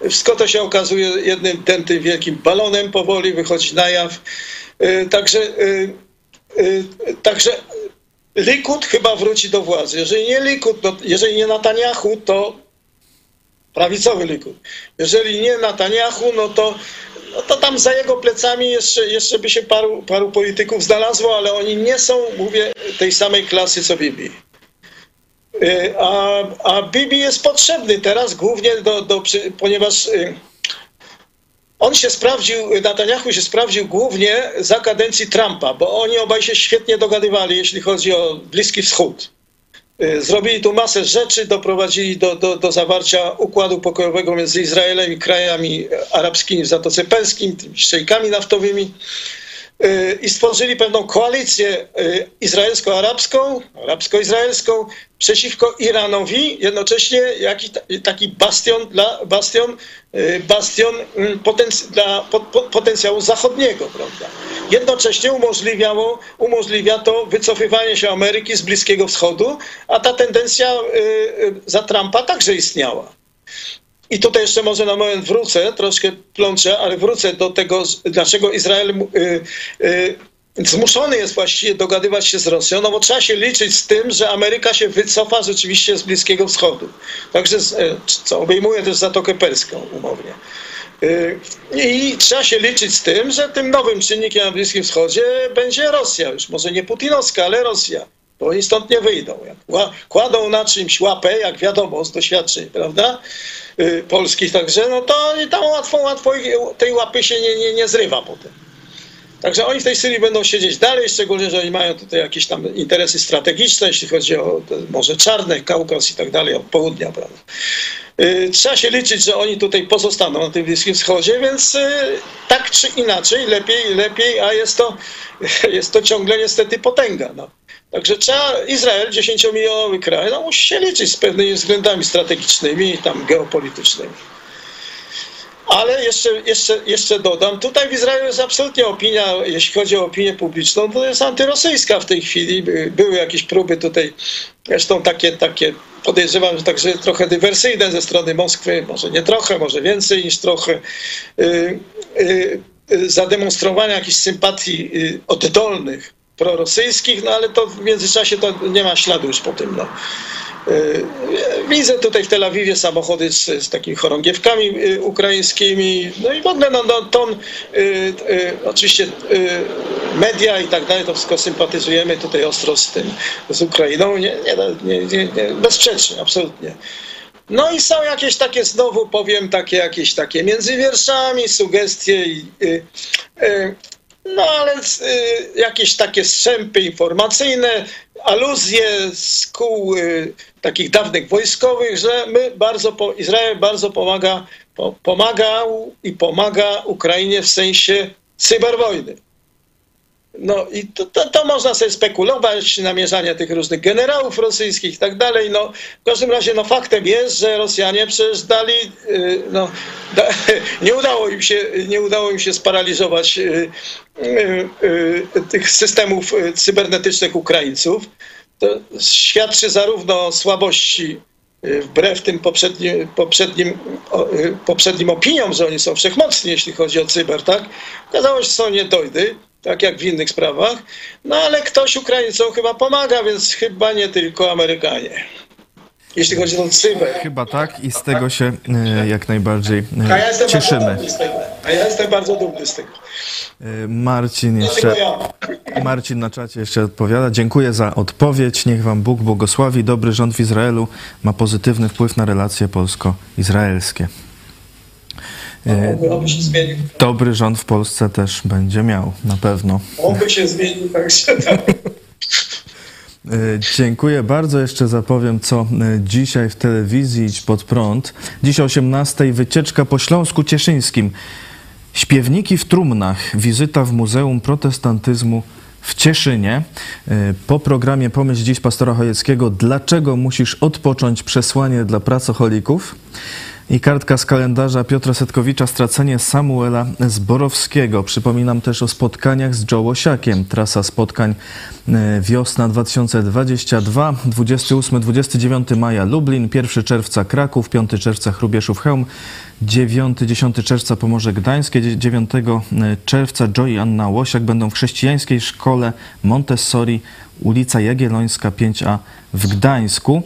Wszystko to się okazuje jednym tętym wielkim balonem powoli, wychodzi na jaw. Y, Także, y, y, także Likud chyba wróci do władzy. Jeżeli nie Likud, no, jeżeli nie Netanyahu, to prawicowy Likud. Jeżeli nie Netanyahu, no to, no to tam za jego plecami jeszcze, jeszcze by się paru, paru polityków znalazło, ale oni nie są, mówię, tej samej klasy co Bibi. Y, A, a Bibi jest potrzebny teraz głównie, do, do, ponieważ y, on się sprawdził, Netanyahu się sprawdził głównie za kadencji Trumpa, bo oni obaj się świetnie dogadywali, jeśli chodzi o Bliski Wschód. Y, Zrobili tu masę rzeczy, doprowadzili do, do, do zawarcia układu pokojowego między Izraelem i krajami arabskimi w Zatoce Perskim, szejkami naftowymi. Y, i stworzyli pewną koalicję y, izraelsko-arabską, arabsko-izraelską przeciwko Iranowi, jednocześnie jaki taki bastion dla bastion, y, bastion mm, potenc- dla potencjału zachodniego, prawda? Jednocześnie umożliwiało, umożliwia to wycofywanie się Ameryki z Bliskiego Wschodu, a ta tendencja za Trumpa także istniała. I tutaj jeszcze może na moment wrócę, troszkę plączę, ale wrócę do tego, dlaczego Izrael y, y, zmuszony jest właściwie dogadywać się z Rosją, no bo trzeba się liczyć z tym, że Ameryka się wycofa rzeczywiście z Bliskiego Wschodu. Także, y, co obejmuje też Zatokę Perską umownie. Y, I trzeba się liczyć z tym, że tym nowym czynnikiem na Bliskim Wschodzie będzie Rosja, już może nie putinowska, ale Rosja bo oni stąd nie wyjdą. Jak kładą na czymś łapę, jak wiadomo z doświadczeń, prawda, yy, polskich także, no to tam łatwo, łatwo tej łapy się nie, nie, nie zrywa potem. Także oni w tej Syrii będą siedzieć dalej, szczególnie, że oni mają tutaj jakieś tam interesy strategiczne, jeśli chodzi o Morze Czarne, Kaukaz i tak dalej, od południa, prawda. Yy, trzeba się liczyć, że oni tutaj pozostaną na tym Bliskim Wschodzie, więc yy, tak czy inaczej, lepiej, lepiej, a jest to, jest to ciągle niestety potęga. No. Także trzeba, Izrael, 10-milionowy kraj, no, musi się liczyć z pewnymi względami strategicznymi i tam geopolitycznymi. Ale jeszcze, jeszcze, jeszcze dodam, tutaj w Izraelu jest absolutnie opinia, jeśli chodzi o opinię publiczną, to jest antyrosyjska w tej chwili. Były jakieś próby tutaj, zresztą takie, takie podejrzewam, że także trochę dywersyjne ze strony Moskwy, może nie trochę, może więcej niż trochę, yy, yy, zademonstrowania jakichś sympatii oddolnych prorosyjskich, no ale to w międzyczasie to nie ma śladu już po tym. No. Y, widzę tutaj w Tel Awiwie samochody z, z takimi chorągiewkami y, ukraińskimi, no i w ogóle no, no, ton, y, y, oczywiście y, media i tak dalej, to wszystko sympatyzujemy tutaj ostro z tym, z Ukrainą, nie, nie, nie, nie, bezsprzecznie, absolutnie. No i są jakieś takie, znowu powiem, takie jakieś takie między wierszami sugestie i, y, no ale y, jakieś takie strzępy informacyjne, aluzje z kół y, takich dawnych wojskowych, że my bardzo, po, Izrael bardzo pomaga, po, pomagał i pomaga Ukrainie w sensie cyberwojny. No i to, to, to, można sobie spekulować, namierzanie tych różnych generałów rosyjskich i tak dalej. No, w każdym razie no, faktem jest, że Rosjanie przecież dali, y, no, da, nie, udało im się, nie udało im się sparaliżować y, y, tych systemów cybernetycznych Ukraińców. To świadczy zarówno o słabości wbrew tym poprzednim, poprzednim, poprzednim opiniom, że oni są wszechmocni, jeśli chodzi o cyber, tak? Okazało się, że są niedojdy tak jak w innych sprawach. No ale ktoś Ukraińcom chyba pomaga, więc chyba nie tylko Amerykanie. Jeśli chodzi o cyber. Chyba tak i z tego się e, jak najbardziej e, A ja cieszymy. A ja jestem bardzo dumny z tego. E, Marcin jeszcze, Marcin na czacie jeszcze odpowiada. Dziękuję za odpowiedź. Niech wam Bóg błogosławi. Dobry rząd w Izraelu ma pozytywny wpływ na relacje polsko-izraelskie. Oby się zmienił. Dobry rząd w Polsce też będzie miał, na pewno. Oby się zmienił, także tak. Dziękuję bardzo. Jeszcze zapowiem, co e, dzisiaj w telewizji Idź Pod Prąd. Dziś o 18 wycieczka po Śląsku Cieszyńskim. Śpiewniki w trumnach. Wizyta w Muzeum Protestantyzmu w Cieszynie. E, po programie Pomyśl Dziś pastora Chojeckiego Dlaczego musisz odpocząć przesłanie dla pracocholików? I kartka z kalendarza Piotra Setkowicza Stracenie Samuela Zborowskiego. Przypominam też o spotkaniach z Joe Osiakiem. Trasa spotkań e, wiosna 2022, 28-29 maja Lublin, 1 czerwca Kraków, 5 czerwca Chrubieszów Chełm, 9-10 czerwca Pomorze Gdańskie, 9 e, czerwca Joy i Anna Łosiak będą w chrześcijańskiej szkole Montessori, ulica Jagiellońska 5A w Gdańsku.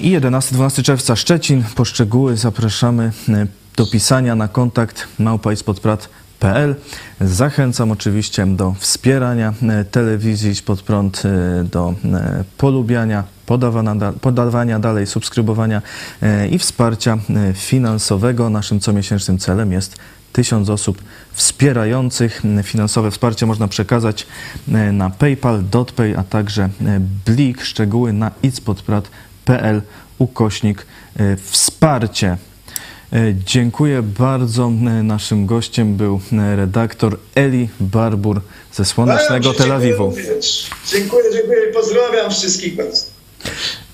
I 11-12 czerwca Szczecin. Po szczegóły zapraszamy e, do pisania na kontakt małpaispodprat.pl. Zachęcam oczywiście do wspierania e, telewizji pod prąd, e, do polubiania, podawania, podawania dalej, subskrybowania i wsparcia finansowego. Naszym comiesięcznym celem jest tysiąc osób wspierających. Finansowe wsparcie można przekazać na PayPal, DotPay, a także Blik. Szczegóły na itspodprat.pl ukośnik y, wsparcie. E, Dziękuję bardzo. E, Naszym gościem był e, redaktor Eli Barbur ze słonecznego Bardzo Tel Awiwu. Dziękuję, dziękuję, i pozdrawiam wszystkich.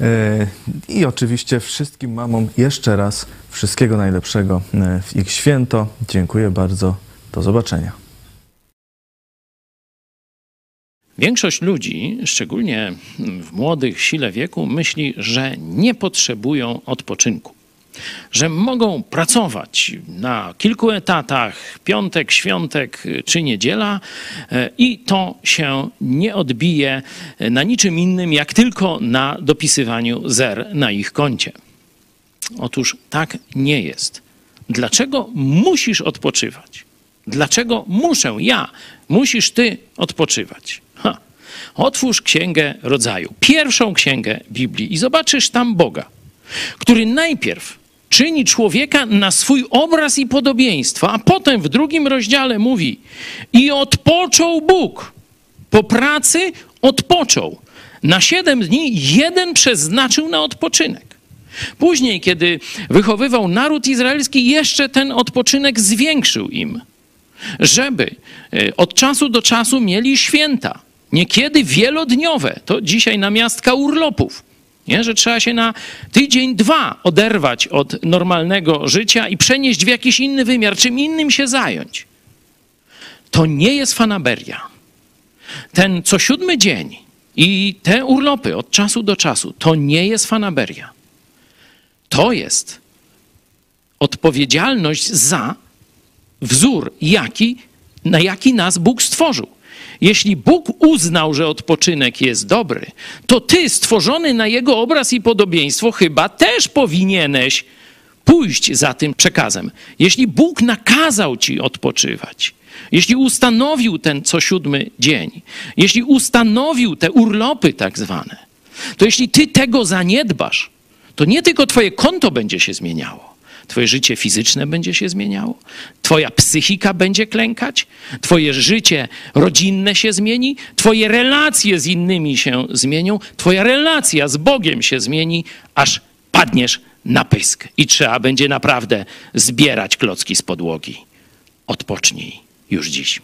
E, I oczywiście wszystkim mamom jeszcze raz wszystkiego najlepszego e, w ich święto. Dziękuję bardzo. Do zobaczenia. Większość ludzi, szczególnie w młodych sile wieku, myśli, że nie potrzebują odpoczynku. Że mogą pracować na kilku etatach, piątek, świątek czy niedziela, e, i to się nie odbije na niczym innym, jak tylko na dopisywaniu zer na ich koncie. Otóż tak nie jest. Dlaczego musisz odpoczywać? Dlaczego muszę ja, musisz ty odpoczywać? Otwórz księgę rodzaju, pierwszą księgę Biblii i zobaczysz tam Boga, który najpierw czyni człowieka na swój obraz i podobieństwo, a potem w drugim rozdziale mówi: I odpoczął Bóg. Po pracy odpoczął. Na siedem dni jeden przeznaczył na odpoczynek. Później, kiedy wychowywał naród izraelski, jeszcze ten odpoczynek zwiększył im, żeby e, od czasu do czasu mieli święta, niekiedy wielodniowe. To dzisiaj namiastka urlopów. Nie? Że trzeba się na tydzień, dwa oderwać od normalnego życia i przenieść w jakiś inny wymiar, czym innym się zająć. To nie jest fanaberia. Ten co siódmy dzień i te urlopy od czasu do czasu to nie jest fanaberia. To jest odpowiedzialność za wzór, jaki, na jaki nas Bóg stworzył. Jeśli Bóg uznał, że odpoczynek jest dobry, to ty, stworzony na jego obraz i podobieństwo, chyba też powinieneś pójść za tym przekazem. Jeśli Bóg nakazał ci odpoczywać, jeśli ustanowił ten co siódmy dzień, jeśli ustanowił te urlopy tak zwane, to jeśli ty tego zaniedbasz, to nie tylko twoje konto będzie się zmieniało, Twoje życie fizyczne będzie się zmieniało, Twoja psychika będzie klękać, Twoje życie rodzinne się zmieni, Twoje relacje z innymi się zmienią, Twoja relacja z Bogiem się zmieni, aż padniesz na pysk i trzeba będzie naprawdę zbierać klocki z podłogi. Odpocznij już dziś.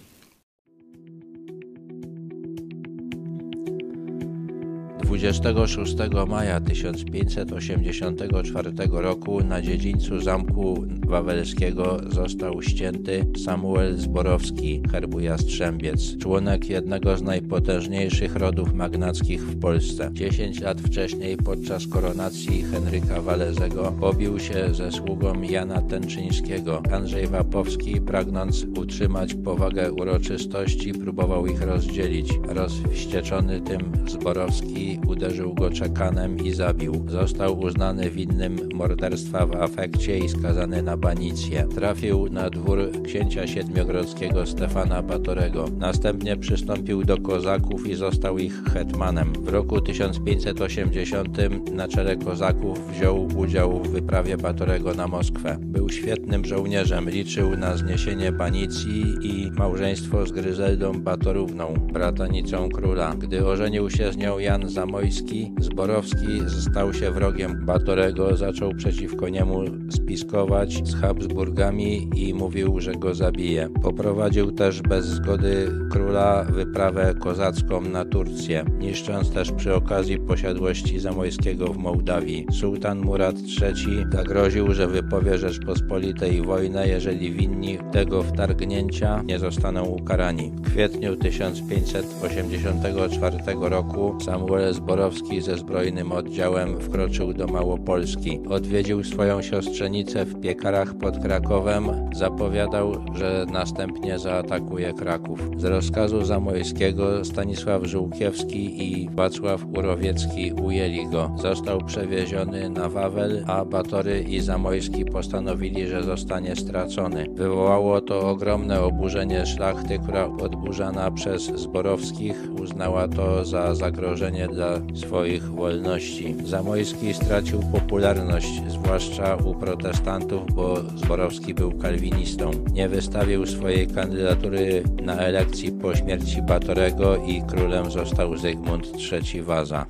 26 maja 1584 roku na dziedzińcu Zamku Wawelskiego został ścięty Samuel Zborowski, herbu Jastrzębiec, członek jednego z najpotężniejszych rodów magnackich w Polsce. 10 lat wcześniej podczas koronacji Henryka Walezego pobił się ze sługą Jana Tęczyńskiego. Andrzej Wapowski, pragnąc utrzymać powagę uroczystości, próbował ich rozdzielić. Rozwścieczony tym Zborowski uderzył go czekanem i zabił. Został uznany winnym morderstwa w afekcie i skazany na banicję. Trafił na dwór księcia siedmiogrodzkiego Stefana Batorego. Następnie przystąpił do kozaków i został ich hetmanem. W roku 1580 na czele kozaków wziął udział w wyprawie Batorego na Moskwę. Był świetnym żołnierzem, liczył na zniesienie banicji i małżeństwo z Gryzeldą Batorówną, bratanicą króla. Gdy ożenił się z nią Jan Zamojski, Zborowski stał się wrogiem Batorego, zaczął przeciwko niemu spiskować z Habsburgami i mówił, że go zabije. Poprowadził też bez zgody króla wyprawę kozacką na Turcję, niszcząc też przy okazji posiadłości Zamojskiego w Mołdawii. Sułtan Murad III zagroził, że wypowie Rzeczpospolitej wojnę, jeżeli winni tego wtargnięcia nie zostaną ukarani. W kwietniu 1584 roku Samuel Zborowski ze zbrojnym oddziałem wkroczył do Małopolski. Odwiedził swoją siostrzenicę w piekarach pod Krakowem, zapowiadał, że następnie zaatakuje Kraków. Z rozkazu Zamojskiego Stanisław Żółkiewski i Wacław Urowiecki ujęli go. Został przewieziony na Wawel, a Batory i Zamojski postanowili, że zostanie stracony. Wywołało to ogromne oburzenie szlachty, która odburzana przez Zborowskich uznała to za zagrożenie dla swoich wolności. Zamojski stracił popularność, zwłaszcza u protestantów, bo Zborowski był kalwinistą. Nie wystawił swojej kandydatury na elekcji po śmierci Batorego i królem został Zygmunt III Waza.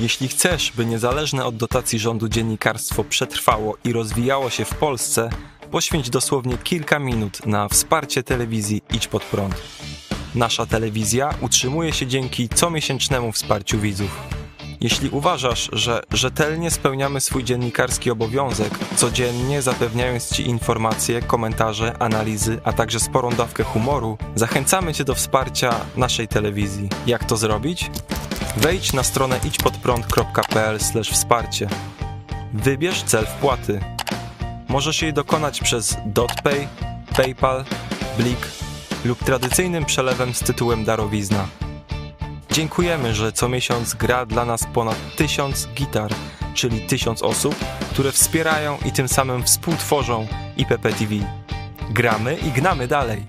Jeśli chcesz, by niezależne od dotacji rządu dziennikarstwo przetrwało i rozwijało się w Polsce, poświęć dosłownie kilka minut na wsparcie telewizji Idź Pod Prąd. Nasza telewizja utrzymuje się dzięki comiesięcznemu wsparciu widzów. Jeśli uważasz, że rzetelnie spełniamy swój dziennikarski obowiązek, codziennie zapewniając Ci informacje, komentarze, analizy, a także sporą dawkę humoru, zachęcamy Cię do wsparcia naszej telewizji. Jak to zrobić? Wejdź na stronę idźpodprąd.pl wsparcie. Wybierz cel wpłaty. Możesz jej dokonać przez DotPay, PayPal, Blik lub tradycyjnym przelewem z tytułem darowizna. Dziękujemy, że co miesiąc gra dla nas ponad tysiąc gitar, czyli tysiąc osób, które wspierają i tym samym współtworzą IPP TV. Gramy i gnamy dalej.